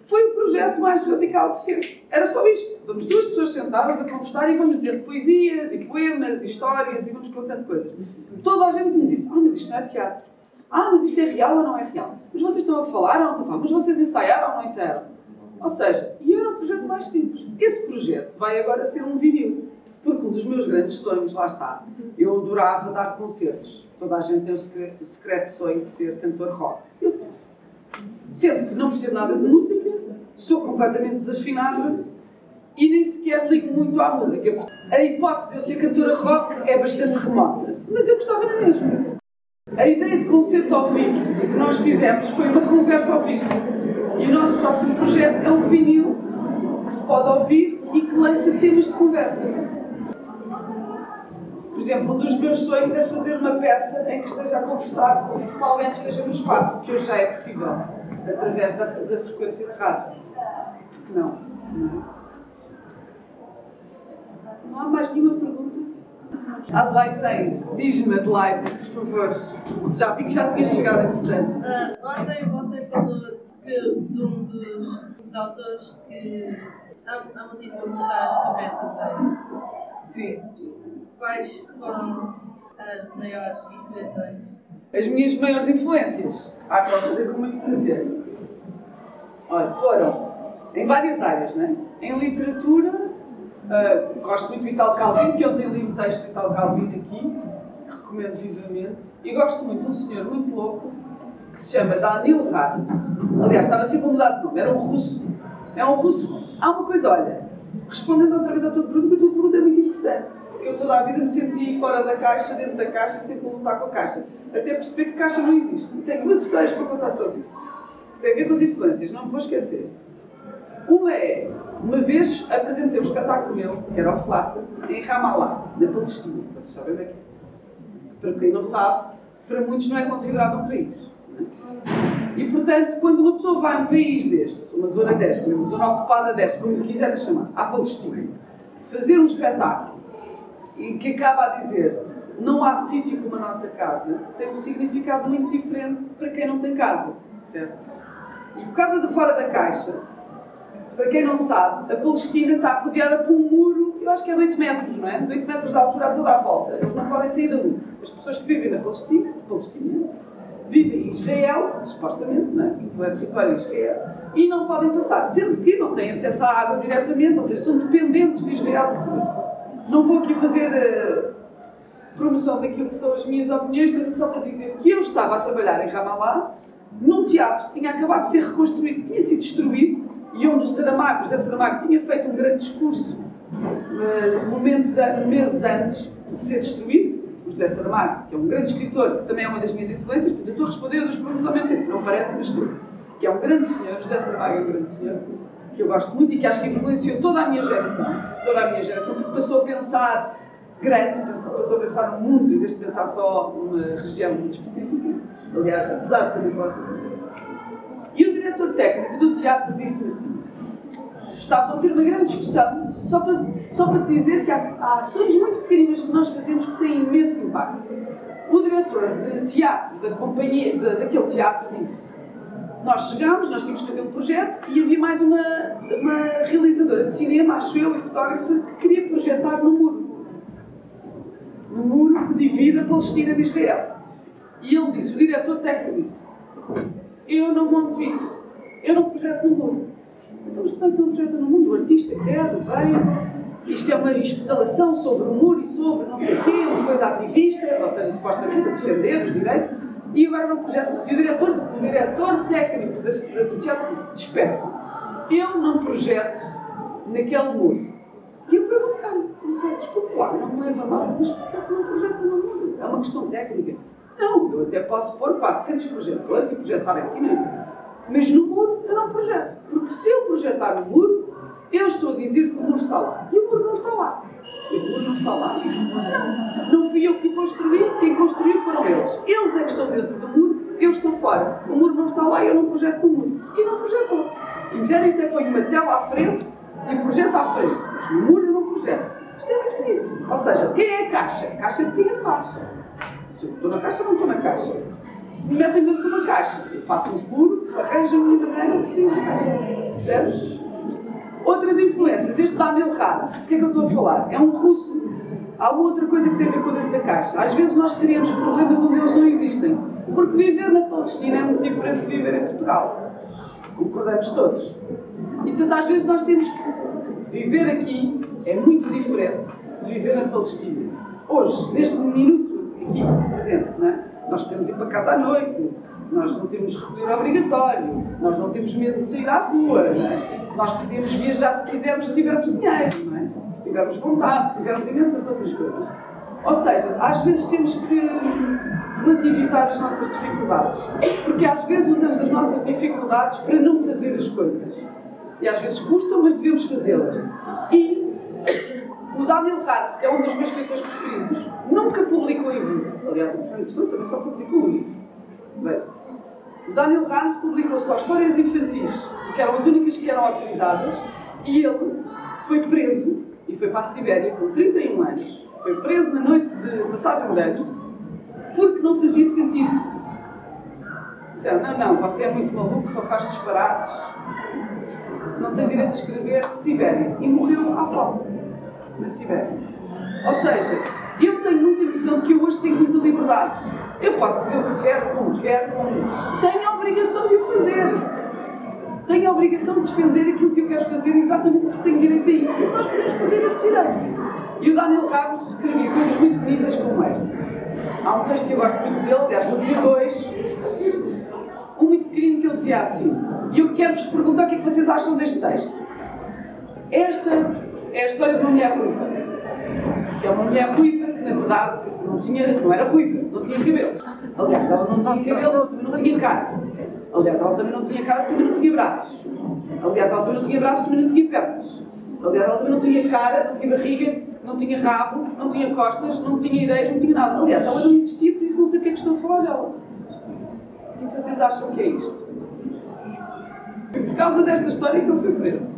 Foi o projeto mais radical de sempre. Era só isto. Estamos duas pessoas sentadas a conversar e vamos dizer poesias e poemas e histórias e vamos contando coisas. Toda a gente me disse: Ah, mas isto não é teatro. Ah, mas isto é real ou não é real? Mas vocês estão a falar ou não estão a falar? Mas vocês ensaiaram ou não ensaiaram? Ou seja, e era um projeto mais simples. Esse projeto vai agora ser um vinil. Porque um dos meus grandes sonhos, lá está, eu adorava dar concertos. Toda a gente tem o secreto, sonho de ser cantor rock. Eu. Sendo que não percebo nada de música, sou completamente desafinada e nem sequer ligo muito à música. A hipótese de eu ser cantora rock é bastante remota. Mas eu gostava na mesma. A ideia de concerto ao vivo que nós fizemos foi uma conversa ao vivo. E o nosso próximo projeto é um vinil que se pode ouvir e que lança temas de conversa. Por exemplo, um dos meus sonhos é fazer uma peça em que esteja a conversar com alguém que esteja no espaço, que hoje já é possível, através da, da frequência de rádio. Não, não. Não há mais nenhuma pergunta? Adelaide tem. Diz-me, Adelaide, por favor. Já vi que já tinhas chegado, entretanto. Uh, ontem você falou que, de um dos, dos autores que há, há motivo para começar a escrever também. Sim. Quais foram as maiores inspirações? As minhas maiores influências. Ah, posso dizer com muito prazer. Olha, foram em várias áreas, né? Em literatura, uh, gosto muito do Italo Calvino, que ontem li um texto do Italo Calvino aqui, recomendo vivamente. E gosto muito de um senhor muito louco que se chama Daniel Raditz. Aliás, estava sempre a mudar de nome, era um russo. É um russo há uma coisa, olha, respondendo outra vez à tua pergunta, a tua pergunta é muito importante. Porque eu toda a vida me senti fora da caixa, dentro da caixa, sempre a lutar com a caixa. Até perceber que caixa não existe. E tenho duas histórias para contar sobre isso. Que tem a ver com as influências, não me vou esquecer. Uma é, uma vez apresentei um espetáculo meu, que era o Flata, em Ramallah, na Palestina. Vocês sabem onde é que é? Para quem não sabe, para muitos não é considerado um país. é? E, portanto, quando uma pessoa vai a um país destes, uma zona destes, uma zona ocupada destes, como quiserem chamar, à Palestina, fazer um espetáculo e que acaba a dizer não há sítio como a nossa casa, tem um significado muito diferente para quem não tem casa, certo? E por causa de fora da caixa, para quem não sabe, a Palestina está rodeada por um muro, eu acho que é de 8 metros, não é? De 8 metros de altura a toda a volta. Eles não podem sair dali. As pessoas que vivem na Palestina, Palestina vivem em Israel, supostamente, não é? Porque é território de Israel, e não podem passar, sendo que não têm acesso à água diretamente, ou seja, são dependentes de Israel. Não vou aqui fazer eh, promoção daquilo que são as minhas opiniões, mas é só para dizer que eu estava a trabalhar em Ramallah, num teatro que tinha acabado de ser reconstruído, tinha sido destruído, e onde o Saramago, José Saramago, tinha feito um grande discurso eh, momentos, meses antes de ser destruído. José Saramago, que é um grande escritor, que também é uma das minhas influências, portanto, estou a responder a duas perguntas ao mesmo tempo, não parece, mas estou. Que é um grande senhor, José Saramago é um grande senhor, que eu gosto muito e que acho que influenciou toda a minha geração, toda a minha geração, porque passou a pensar grande, passou, passou a pensar no mundo, em vez de pensar só numa região muito específica. Aliás, apesar de também falar diretor técnico do teatro disse-me assim: estavam a ter uma grande discussão, só para, só para dizer que há, há ações muito pequeninas que nós fazemos que têm imenso impacto. O diretor de teatro da companhia, da, daquele teatro, disse: Nós chegámos, nós tínhamos que fazer um projeto e havia mais uma, uma realizadora de cinema, acho eu, e fotógrafa, que queria projetar no muro. No muro que divide a Palestina de Israel. E ele disse: o diretor técnico disse: Eu não monto isso, eu não projeto no muro. Então, mas como é que não projeta no mundo? O artista quer, vem. Isto é uma instalação sobre o muro e sobre não sei o quê, uma coisa ativista, ou seja, supostamente a defender os direitos. E agora não projeta. E o diretor, o diretor técnico do teatro disse: despeça. Eu não projeto naquele muro. E eu perguntei-me, professor, desculpe lá, não me leva mal, mas porquê é que não projeta no muro? É uma questão técnica. Não, eu até posso pôr 400 projetores e projetar em cima. Mas no muro eu não projeto. Porque se eu projetar no muro, eu estou a dizer que o muro está lá. E o muro não está lá. E o muro não está lá. Não. Não fui eu que construí, quem construiu foram eles. Eles é que estão dentro do muro, eu estou fora. O muro não está lá eu não projeto no muro. E não projetou. Se quiserem até ponho uma tela à frente e projeto à frente. Mas no muro eu não projeto. Isto é muito bonito. Ou seja, quem é a caixa? A caixa de quem a faz. Se eu estou na caixa, não estou na caixa. Se me metem dentro de uma caixa, eu faço um furo, arranjo a minha maneira de sair da caixa. Outras influências. Este Daniel Ramos, porquê é que eu estou a falar? É um russo. Há uma outra coisa que tem a ver com dentro da caixa. Às vezes nós criamos problemas onde eles não existem. Porque viver na Palestina é muito diferente de viver em Portugal. Concordamos todos. E portanto, às vezes nós temos que viver aqui é muito diferente de viver na Palestina. Hoje, neste minuto aqui presente, não é? Nós podemos ir para casa à noite, nós não temos recolher obrigatório, nós não temos medo de sair à rua, é? nós podemos viajar se quisermos, se tivermos dinheiro, é? se tivermos vontade, se tivermos imensas outras coisas. Ou seja, às vezes temos que relativizar as nossas dificuldades, porque às vezes usamos as nossas dificuldades para não fazer as coisas. E às vezes custam, mas devemos fazê-las. E o Daniel Hart, que é um dos meus escritores preferidos, nunca publicou livro. Aliás, o Fernando Pessoa também só publicou um livro. O Daniel Hart publicou só histórias infantis, porque eram as únicas que eram autorizadas, e ele foi preso e foi para a Sibéria com 31 anos. Foi preso na noite de passagem de ano, porque não fazia sentido. Disseram, não, não, você é muito maluco, só faz disparates, não tem direito a escrever Sibéria. E morreu à fome, na Sibéria. Ou seja, eu tenho muita noção de que eu hoje tenho muita liberdade. Eu posso dizer o que quero, como quero, como... Tenho a obrigação de o fazer. Tenho a obrigação de defender aquilo que eu quero fazer exatamente porque tenho direito a isso. Mas nós podemos perder esse direito. E o Daniel Ramos escrevia coisas muito bonitas como esta. Há um texto que eu gosto muito dele, aliás, vou dizer dois. Um muito pequenino que ele dizia assim, e eu quero-vos perguntar o que é que vocês acham deste texto. Esta é a história de uma mulher ruiva. Que é uma mulher ruiva que, na verdade, não, tinha, não era ruiva, não tinha cabelo. Aliás, ela não tinha cabelo, também não tinha cara. Aliás, ela também não tinha cara, também não tinha braços. Aliás, ela também não tinha braços, também não tinha pernas. Aliás, ela também não tinha cara, não tinha barriga, não tinha rabo, não tinha costas, não tinha ideias, não tinha nada. Aliás, ela não existia, por isso não sei o que é que estou a falar dela. O que vocês acham que é isto? Por causa desta história que eu fui preso.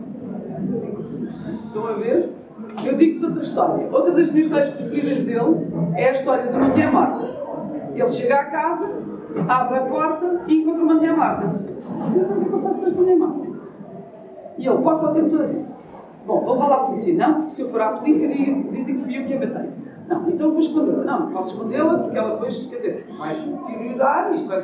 Estão a ver? Eu digo-vos outra história. Outra das minhas histórias preferidas dele é a história de uma mulher morta. Ele chega à casa, abre a porta e encontra uma mulher morta. Diz, o que é que eu faço com esta mulher morta? E ele passa o tempo todo assim. Bom, vou falar à polícia. Não, porque se eu for à polícia dizem que fui eu que a matei. Não, então vou escondê-la. Não, não posso escondê-la porque ela depois, quer dizer, vai se deteriorar, isto vai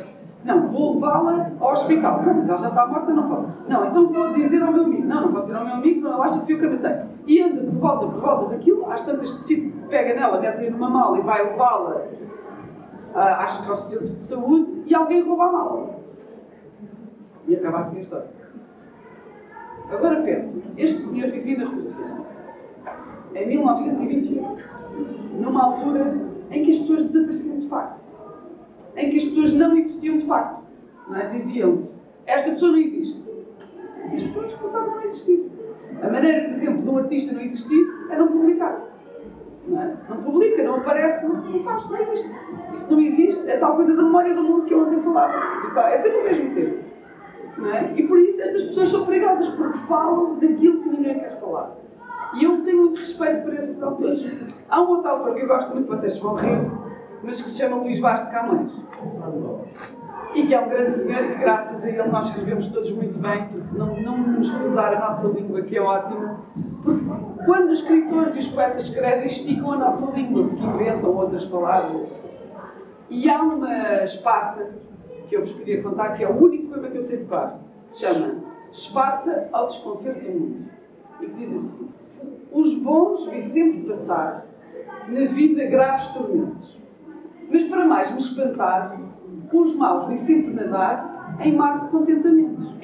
não, vou levá-la ao hospital. Não, mas ela já está morta, não posso. Não, então vou dizer ao meu amigo. Não, não posso dizer ao meu amigo, senão ele acha que fui a matei. E anda por volta, por volta daquilo, às tantas decide que pega nela, mete-a numa mala e vai levá-la, ah, aos centros de saúde, e alguém rouba a mala. E acaba assim a história. Agora pensa, este senhor vivia na Rússia, em 1921, numa altura em que as pessoas desapareciam de facto em que as pessoas não existiam de facto. É? Diziam-te, esta pessoa não existe. E as pessoas passaram a não existir. A maneira, por exemplo, de um artista não existir é não publicar. Não, é? não publica, não aparece, não, faz, não existe. Isso não existe, é tal coisa da memória do mundo que eu ontem falava. É sempre o mesmo tempo. É? E por isso estas pessoas são perigosas, porque falam daquilo que ninguém quer falar. E eu tenho muito respeito por esses autores. Há um outro autor que eu gosto muito, vocês vão rir, mas que se chama Luís Vaz de Camões. E que é um grande senhor e que, graças a ele, nós escrevemos todos muito bem, não, não nos pesar a nossa língua, que é ótima. Porque quando os escritores e os poetas escrevem, esticam a nossa língua, porque inventam outras palavras. E há uma espaça que eu vos queria contar, que é o único poema que eu sei tocar, que se chama Espaça ao Desconcerto do Mundo. E que diz assim: Os bons vi sempre passar, na vida graves tormentos mas para mais me espantar, os maus vêm sempre nadar em mar de contentamentos.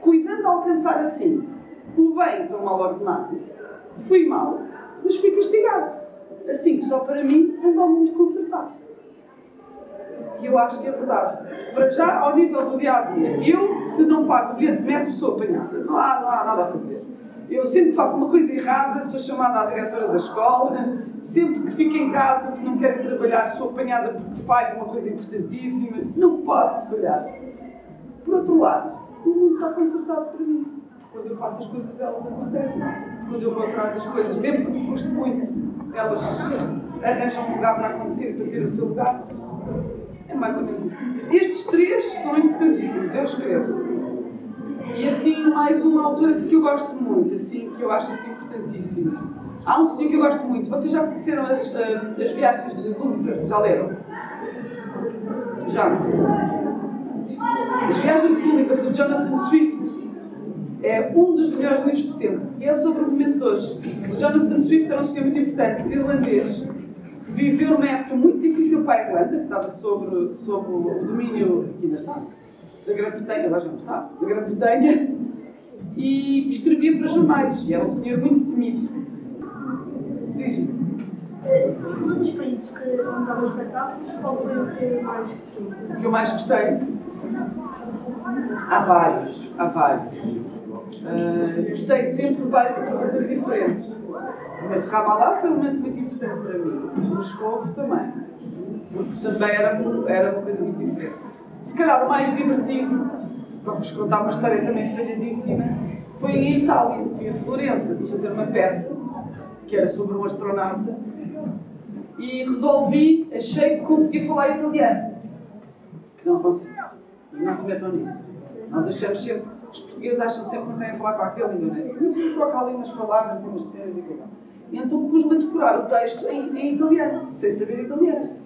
Cuidando alcançar assim o bem tão mal ordenado, fui mau, mas fui castigado. Assim que só para mim anda o mundo consertado. E eu acho que é verdade. Para já, ao nível do dia a dia, eu, se não pago o bilhete de metro, sou apanhada. Não há, não há nada a fazer. Eu sempre faço uma coisa errada, sou chamada à diretora da escola, sempre que fico em casa porque não quero trabalhar, sou apanhada porque falho uma coisa importantíssima. Não posso falhar. Por outro lado, o mundo está consertado para mim. Quando eu faço as coisas, elas acontecem. Quando eu vou atrás das coisas, mesmo que me custe muito, elas arranjam um lugar para acontecer, para ter o seu lugar. É mais ou menos isso. Estes três são importantíssimos. Eu escrevo e assim, mais uma autora assim, que eu gosto muito, assim, que eu acho assim, importantíssimo. Há um senhor que eu gosto muito. Vocês já conheceram as, uh, as viagens de Gulliver? Já leram? Já? As viagens de Gulliver, do Jonathan Swift, é um dos melhores livros de sempre. E é sobre o momento de hoje. O Jonathan Swift era um senhor muito importante, irlandês, que viveu numa época muito difícil para a Irlanda, que estava sobre, sobre o domínio. Ainda está? Da Grã-Bretanha, lá já não está, da Grã-Bretanha, e escrevia para jornais, e era um senhor muito temido. Diz-me. Um dos países que onde há espetáculos, qual foi o que mais gostou? O que eu mais gostei? Há vários, há vários. Uh, gostei sempre de várias coisas diferentes. Mas Ramallah foi um momento muito importante para mim. Moscou também. Porque também era, era uma coisa muito diferente. Se calhar o mais divertido, para vos contar uma história também falhadíssima, foi em Itália. Fui a Florença de fazer uma peça que era sobre um astronauta e resolvi, achei que conseguia falar italiano. Não consigo. Não se metam nisso. Nós achamos sempre, os portugueses acham sempre que conseguem falar com aquele língua, não é? Mas troca ali umas palavras, umas cenas e tal. E então pus-me a decorar o texto em, em italiano, sem saber italiano.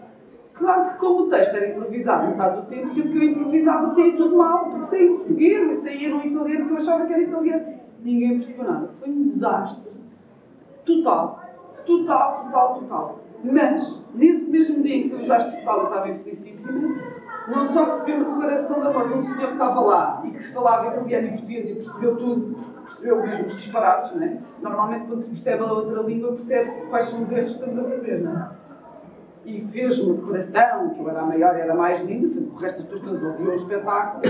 Claro que como o texto era improvisado metade do tempo, sempre que eu improvisava saía tudo mal, porque saía em português e saía no italiano que eu achava que era italiano. Ninguém percebeu nada. Foi um desastre. Total. Total, total, total. Mas, nesse mesmo dia em que foi um desastre total, eu estava infelicíssima, não só recebi uma declaração de amor de um senhor que estava lá e que se falava italiano e português e percebeu tudo, percebeu mesmo os disparados, não é? Normalmente quando se percebe a outra língua percebe-se quais são os erros que estamos a fazer, não é? E fez uma declaração, que eu era a maior e era mais linda, sempre o resto das pessoas ouviam o espetáculo,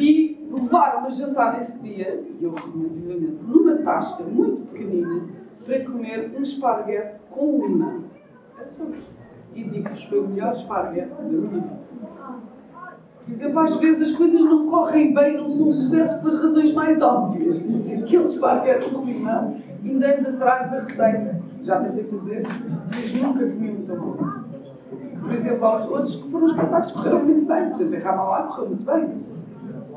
e levaram-me a jantar nesse dia, e eu recomendo vivamente, numa tasca muito pequenina, para comer um esparguete com limão. Sobre. E digo-vos, foi o melhor esparguete da minha vida. Por exemplo, às vezes as coisas não correm bem, não são um sucesso pelas razões mais óbvias. Mas aquele esparguete com limão, ainda ando atrás da receita. Já tentei fazer, mas nunca comi muito bom. Por exemplo, há os outros que foram espetáculos que correram muito bem. Por exemplo, em Ramallah correu muito bem.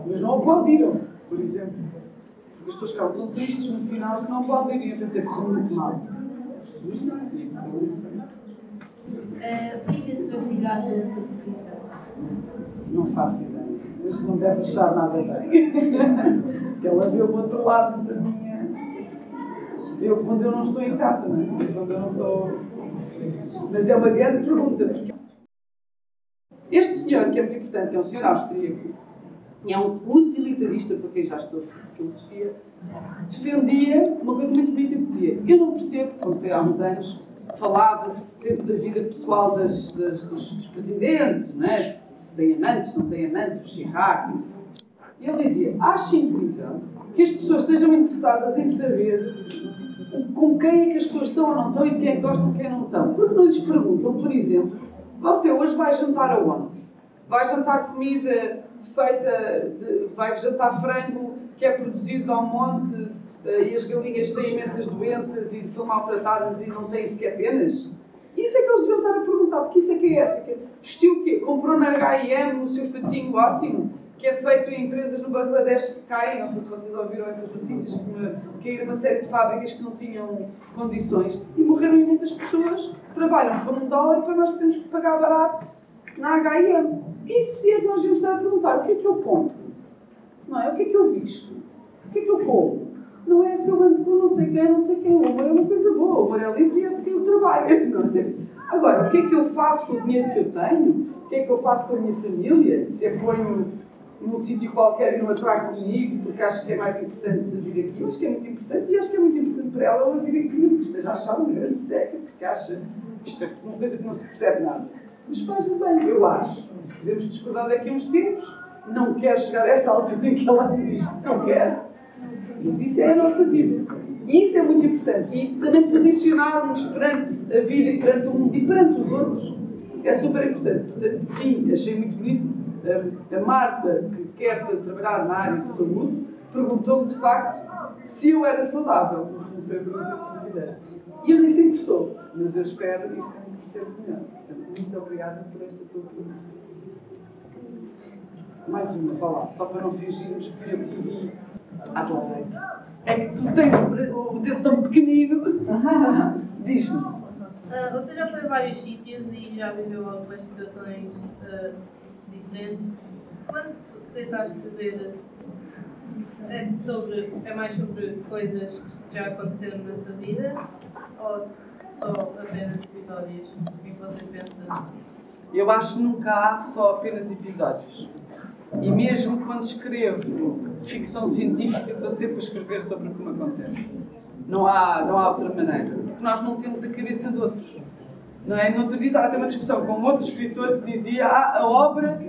Mas não aplaudiram, por exemplo. As pessoas ficaram tão tristes no final que não aplaudiram. E eu pensei, correu muito mal. Mas não, correu muito bem. Uh, o que é que a sua filha acha da sua profissão? Não faço ideia. Mas não deve achar nada bem. <laughs> Porque ela vê o outro lado da minha. Eu quando eu não estou em casa, não é? Quando eu não estou. Mas é uma grande pergunta. Porque este senhor, que é muito importante, que é um senhor austríaco, e é um utilitarista, para quem já estudou filosofia, defendia uma coisa muito bonita que dizia: Eu não percebo, quando foi há uns anos, falava-se sempre da vida pessoal das, das, dos, dos presidentes, não é? se tem amantes, se não tem amantes, o Chirac. E ele dizia: Acho incrível que as pessoas estejam interessadas em saber com quem é que as pessoas estão ou não estão e de quem é que gostam e quem não estão. Porque não lhes perguntam, por exemplo, você hoje vai jantar aonde? Vai jantar comida feita, de, vai jantar frango que é produzido ao monte eh, e as galinhas têm imensas doenças e são maltratadas e não têm sequer penas? Isso é que eles deviam estar a perguntar, porque isso é que é ética. Vestiu o quê? Comprou na H&M o seu fatinho ótimo, que é feito em empresas no Bangladesh que caem, não sei se vocês ouviram essas notícias, que caíram uma série de fábricas que não tinham condições e morreram imensas pessoas que trabalham por um dólar para nós podermos pagar barato na H&M. Isso é que nós devíamos estar a perguntar, o que é que eu compro? Não é? O que é que eu visto? O que é que eu como? Não é se eu ando com não sei quem, não sei quem. O é uma coisa boa, o amor é livre e é porque eu trabalho. <laughs> Não é? Agora, o que é que eu faço com o dinheiro que eu tenho? O que é que eu faço com a minha família? Se a ponho num sítio qualquer e não a trago comigo porque acho que é mais importante vir aqui, eu acho que é muito importante e acho que é muito importante para ela ela vir aqui, que esteja a achar uma grande seca, porque acha isto é uma coisa que não se percebe nada. Mas faz-me bem, eu acho. Podemos discordar daqui a uns tempos, não quero chegar a essa altura em que ela diz não quer. Mas isso é a nossa vida. E isso é muito importante. E também posicionarmos perante a vida e perante o mundo e perante os outros é super importante. Portanto, sim, achei muito bonito. A Marta, que quer trabalhar na área de saúde, perguntou-me de facto se eu era saudável. Que. E eu nem sempre sou, mas eu espero sempre ser melhor. Muito obrigada por esta tua pergunta. Mais uma, vá lá, só para não fingirmos que fui eu que pedi Adelaide. É que tu tens o dedo tão pequenino. <laughs> Diz-me. Uh, você já foi a vários sítios e já viveu algumas situações uh, diferentes. Quando tentaste escrever, é, sobre, é mais sobre coisas que já aconteceram na sua vida ou só apenas episódios? O que você pensa? Eu acho que nunca há só apenas episódios. E mesmo quando escrevo ficção científica, estou sempre a escrever sobre o que me acontece. Não há, não há outra maneira. Porque nós não temos a cabeça de outros. Não é? No outro dia estava uma discussão com um outro escritor que dizia ah, a obra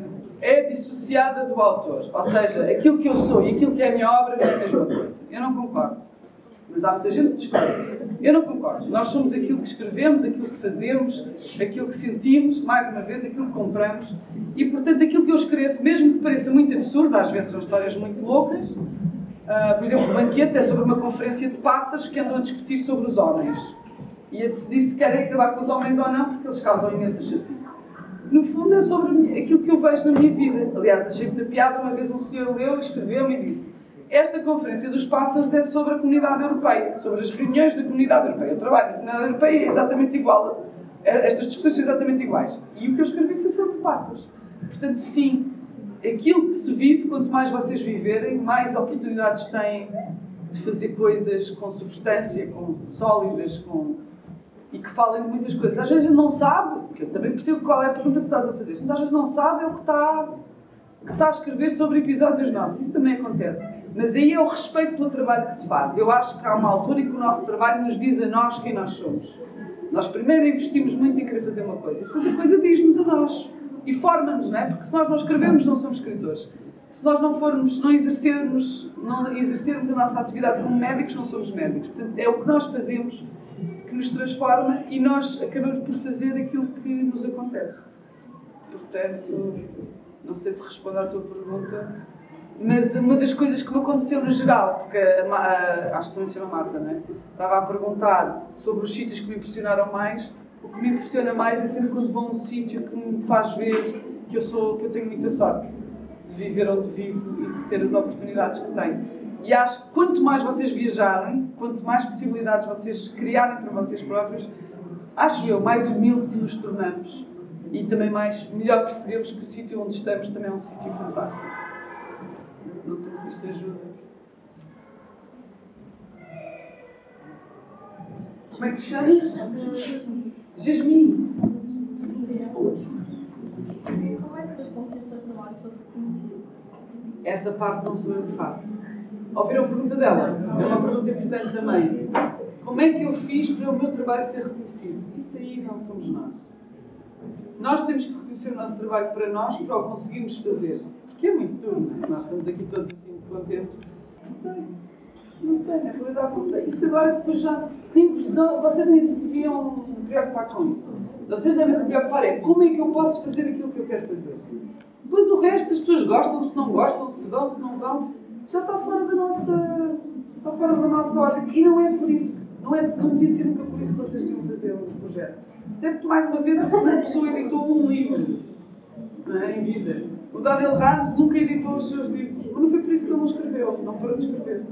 é dissociada do autor. Ou seja, aquilo que eu sou e aquilo que é a minha obra não é a mesma coisa. Eu não concordo. Mas há muita gente que discorda. Eu não concordo. Nós somos aquilo que escrevemos, aquilo que fazemos, aquilo que sentimos, mais uma vez, aquilo que compramos. E, portanto, aquilo que eu escrevo, mesmo que pareça muito absurdo, às vezes são histórias muito loucas. Uh, por exemplo, o banquete é sobre uma conferência de pássaros que andam a discutir sobre os homens. E a decidir se querem acabar com os homens ou não, porque eles causam imensa chatice. No fundo, é sobre aquilo que eu vejo na minha vida. Aliás, achei muita piada. Uma vez um senhor leu, escreveu-me e disse esta Conferência dos Pássaros é sobre a Comunidade Europeia, sobre as reuniões da Comunidade Europeia. O trabalho da Comunidade Europeia é exatamente igual. Estas discussões são exatamente iguais. E o que eu escrevi foi sobre pássaros. Portanto, sim, aquilo que se vive, quanto mais vocês viverem, mais oportunidades têm de fazer coisas com substância, com sólidas, com, e que falem de muitas coisas. Às vezes não sabe, porque eu também percebo qual é a pergunta que estás a fazer, às vezes não sabe é o que está, que está a escrever sobre episódios nossos, isso também acontece. Mas aí é o respeito pelo trabalho que se faz. Eu acho que há uma altura em que o nosso trabalho nos diz a nós quem nós somos. Nós primeiro investimos muito em querer fazer uma coisa, depois a coisa diz-nos a nós. E forma-nos, não é? Porque se nós não escrevemos, não somos escritores. Se nós não formos, não exercermos, não exercermos a nossa atividade como médicos, não somos médicos. Portanto, é o que nós fazemos que nos transforma e nós acabamos por fazer aquilo que nos acontece. Portanto, não sei se respondo à tua pergunta, mas uma das coisas que me aconteceu no geral, porque a, a, acho que se chama Marta, não é? Estava a perguntar sobre os sítios que me impressionaram mais. O que me impressiona mais é sempre quando vou a um sítio que me faz ver que eu, sou, que eu tenho muita sorte de viver onde vivo e de ter as oportunidades que tenho. E acho que quanto mais vocês viajarem, quanto mais possibilidades vocês criarem para vocês próprios, acho eu, mais humildes nos tornamos e também mais melhor percebemos que o sítio onde estamos também é um sítio fantástico. Não sei se isto ajuda. Como é que te chamas? Jasmine. Como é que com que esse trabalho fosse conhecido? Essa parte não sou eu que faço. Ouviram a pergunta dela? É uma pergunta importante também. Como é que eu fiz para o meu trabalho ser reconhecido? Isso aí não somos nós. Nós temos que reconhecer o nosso trabalho para nós, para o conseguirmos fazer. Porque é muito duro, não é? Nós estamos aqui todos assim muito contentes. Não sei. Não sei, na realidade não sei. Isso agora depois já. Vocês nem se deviam preocupar com isso. Vocês devem se preocupar é como é que eu posso fazer aquilo que eu quero fazer. Depois o resto, as pessoas gostam, se não gostam, se vão, se não vão, já está fora da nossa. está fora da nossa ordem. E não é por isso, não, é, não devia ser nunca por isso que vocês deviam fazer o projeto. Até porque, mais uma vez, o Fernando Pessoa editou um livro é, em vida. O Daniel Ramos nunca editou os seus livros, mas não foi por isso que ele não escreveu, não parou de escrever.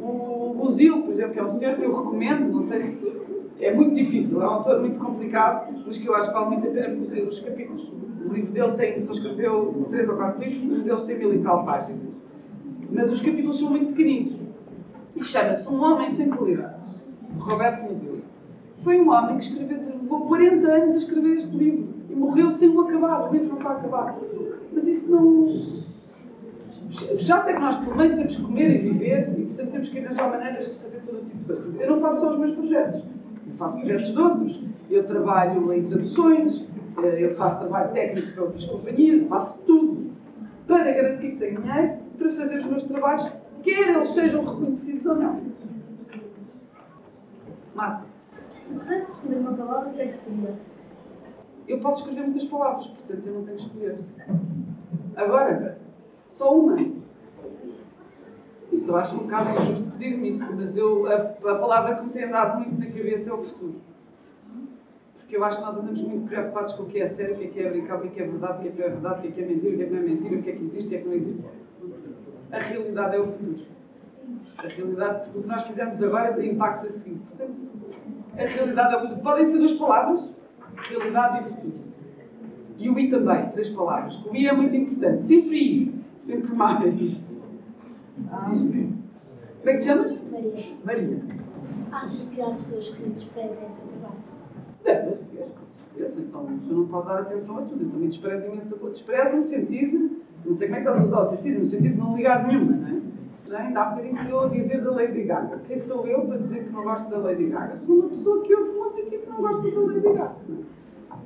O, o Zil, por exemplo, que é um senhor que eu recomendo, não sei se. É muito difícil, é um autor muito complicado, mas que eu acho que vale muito a pena porque os capítulos. O livro dele tem, só escreveu três ou quatro livros, um deles tem mil e tal páginas. Mas os capítulos são muito pequeninos. E chama-se Um Homem Sem Qualidades, Roberto Musil. Foi um homem que escreveu, levou 40 anos a escrever este livro e morreu sem o acabar. O livro não está acabado. Mas isso não. Já até que nós, por meio, temos que comer e viver e, portanto, temos que arranjar maneiras de fazer todo o tipo de coisa. Eu não faço só os meus projetos. Eu faço projetos de outros. Eu trabalho em traduções, eh, eu faço trabalho técnico para outras companhias, eu faço tudo para garantir que tenho dinheiro para fazer os meus trabalhos, quer eles sejam reconhecidos ou não. Marta. Se pudesse escolher uma palavra, o que é que seria? Eu posso escrever muitas palavras, portanto eu não tenho que escolher. Agora, só uma. Isso eu acho um bocado injusto pedir-me isso, mas eu, a, a palavra que me tem andado muito na cabeça é o futuro. Porque eu acho que nós andamos muito preocupados com o que é sério, o que é que é brincar, o que é que é verdade, o que é que é verdade, o que é que é mentira, o que é que não é mentira, o que é que existe, o que é que não existe. A realidade é o futuro. A realidade, o que nós fizemos agora tem impacto assim. Portanto, a realidade é o futuro. Podem ser duas palavras, realidade e futuro. E o I também, três palavras. O I é muito importante. Sempre I, sempre mais. Diz-me. Como é que te chamas? Maria, Maria. acha que há pessoas que desprezem o seu trabalho? Deve haver, com certeza. Então, se eu não pode dar atenção a tudo, eu também desprezo imensa coisa. Desprezo no sentido, não sei como é que estás a usar o sentido, no sentido de não ligar nenhuma, não é? É? Ainda há bocadinho que eu a dizer da Lady Gaga. Quem sou eu para dizer que não gosto da Lady Gaga? Sou uma pessoa que ouve música e que não gosta da Lady Gaga.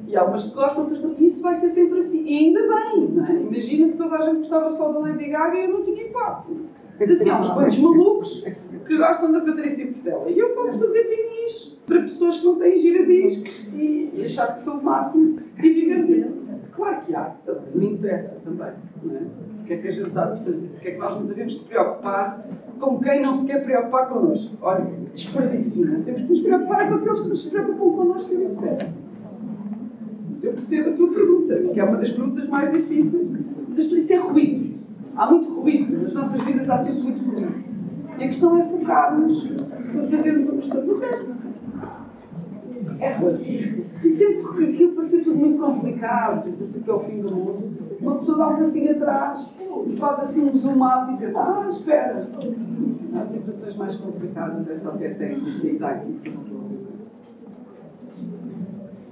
E há umas que gostam, outras não. Isso vai ser sempre assim. E ainda bem, não é? Imagina que toda a gente gostava só da Lady Gaga e eu não tinha hipótese. Mas assim, há uns quantos malucos que gostam da Patrícia Portela. E eu posso fazer vinis para pessoas que não têm giradiscos e, e achar que sou o máximo e viver disso. Claro que há, me interessa também. Não é? O que é que a gente está a fazer? O que é que nós nos devemos de preocupar com quem não se quer preocupar connosco? Olha, desperdício, não é? Temos que nos preocupar com aqueles que nos preocupam connosco e vice-versa. Eu percebo a tua pergunta, que é uma das perguntas mais difíceis. Mas isso é ruído. Há muito ruído. Nas nossas vidas há sempre muito ruído. E a questão é focarmos para fazermos o questão do resto. É relativo. E sempre que aquilo parecia tudo muito complicado, tipo, parecia que é o fim do mundo, uma pessoa dá passinho atrás e faz assim um zoom e pensa, ah, espera. Há situações mais complicadas, esta até tem que aceitar aqui.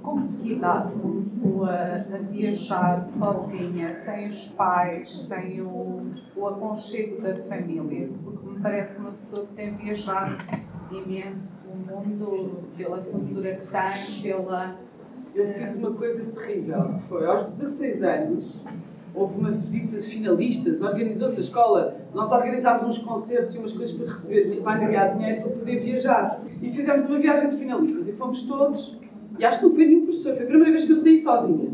com que idade começou a viajar sozinha, sem os pais, sem o, o aconchego da família? Porque me parece uma pessoa que tem viajado imenso pelo mundo, pela cultura que tem, pela. Eu fiz uma coisa terrível. Foi aos 16 anos, houve uma visita de finalistas, organizou-se a escola, nós organizámos uns concertos e umas coisas para receber, para ganhar dinheiro para poder viajar. E fizemos uma viagem de finalistas e fomos todos, e acho que não foi nenhum professor, foi a primeira vez que eu saí sozinha.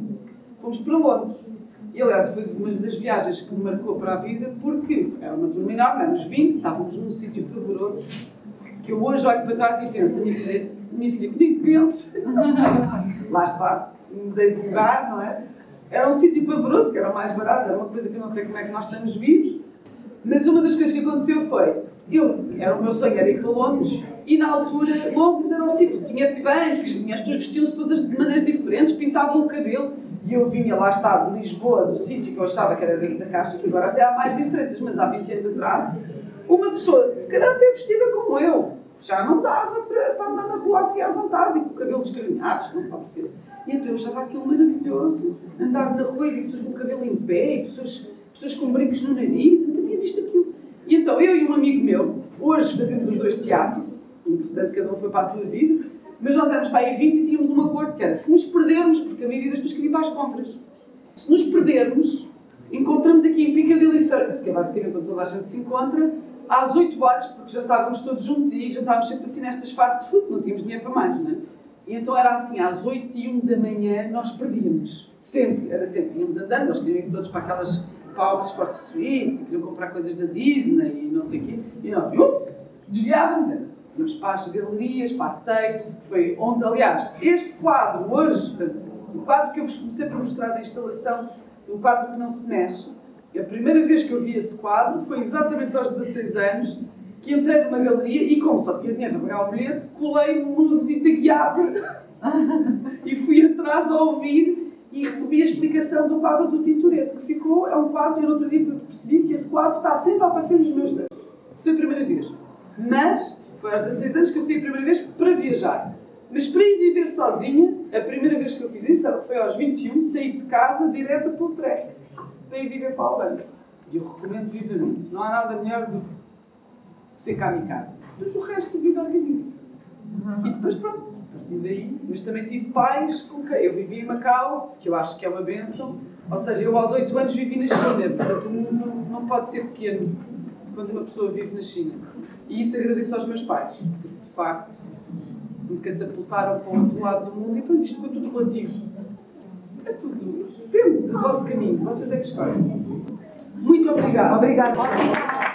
Fomos para Londres. E aliás, foi uma das viagens que me marcou para a vida, porque era uma turma enorme, éramos 20, estávamos num sítio pavoroso, que eu hoje olho para trás e penso, a minha filha, minha filha que nem pense, <laughs> lá está, mudei de lugar, não é? Era um sítio pavoroso, que era mais barato, era uma coisa que eu não sei como é que nós estamos vivos. Mas uma das coisas que aconteceu foi, eu, era o meu sonho era ir para Londres, e na altura Londres era o sítio, tinha punks, tinha, as pessoas vestiam-se todas de maneiras diferentes, pintavam o cabelo, e eu vinha lá estar de Lisboa, do sítio que eu achava que era dentro da caixa, que agora até há mais diferenças, mas há 20 anos atrás, uma pessoa, se calhar até vestida como eu, já não dava para, para andar na rua assim à vontade, e com o cabelo descarinhado, não pode ser. E então eu achava aquilo maravilhoso, andar na rua e ver pessoas com o cabelo em pé, pessoas, pessoas com brincos no nariz, nunca tinha visto aquilo. E então eu e um amigo meu, hoje fazemos os dois teatro, portanto cada um foi para a sua vida, mas nós éramos para aí 20 e tínhamos um acordo que era, se nos perdermos, porque a maioria das pessoas queria ir para as compras, se nos perdermos, encontramos aqui em Piccadilly Circus, que é basicamente onde toda a gente se encontra, às 8 horas, porque jantávamos todos juntos e jantávamos sempre assim nestas fast food, não tínhamos dinheiro para mais, não é? E então era assim, às 8 e 1 da manhã nós perdíamos. Sempre, era sempre. Íamos andando, nós queríamos ir todos para aquelas para Oxford Street, queriam comprar coisas da Disney e não sei o quê. E nós, uh, desviávamos, íamos para as galerias, para a Tate, que foi onde, aliás, este quadro hoje, portanto, o quadro que eu vos comecei a mostrar na instalação, o quadro que não se mexe, a primeira vez que eu vi esse quadro foi exatamente aos 16 anos, que entrei numa galeria e, como só tinha dinheiro para pagar o bilhete, colei-me numa visita guiada <laughs> e fui atrás a ouvir e recebi a explicação do quadro do Tintoretto, que ficou, é um quadro, e no outro dia percebi que esse quadro está sempre a aparecer nos meus dedos. Foi a primeira vez. Mas foi aos 16 anos que eu saí a primeira vez para viajar. Mas para ir viver sozinha, a primeira vez que eu fiz isso foi aos 21, saí de casa direto para o Utrecht, para ir viver para. E eu recomendo vivamente. Não há nada melhor do que ser casa. Mas o resto da vida organiza-se. E depois, pronto, a partir daí. Mas também tive pais com quem eu vivi em Macau, que eu acho que é uma benção. Ou seja, eu aos 8 anos vivi na China, portanto o mundo não pode ser pequeno quando uma pessoa vive na China. E isso agradeço aos meus pais, porque de facto me catapultaram para o outro lado do mundo e pronto, isto foi tudo relativo. É tudo. Depende do vosso caminho, vocês é que escolhem. Muito obrigada. Obrigada.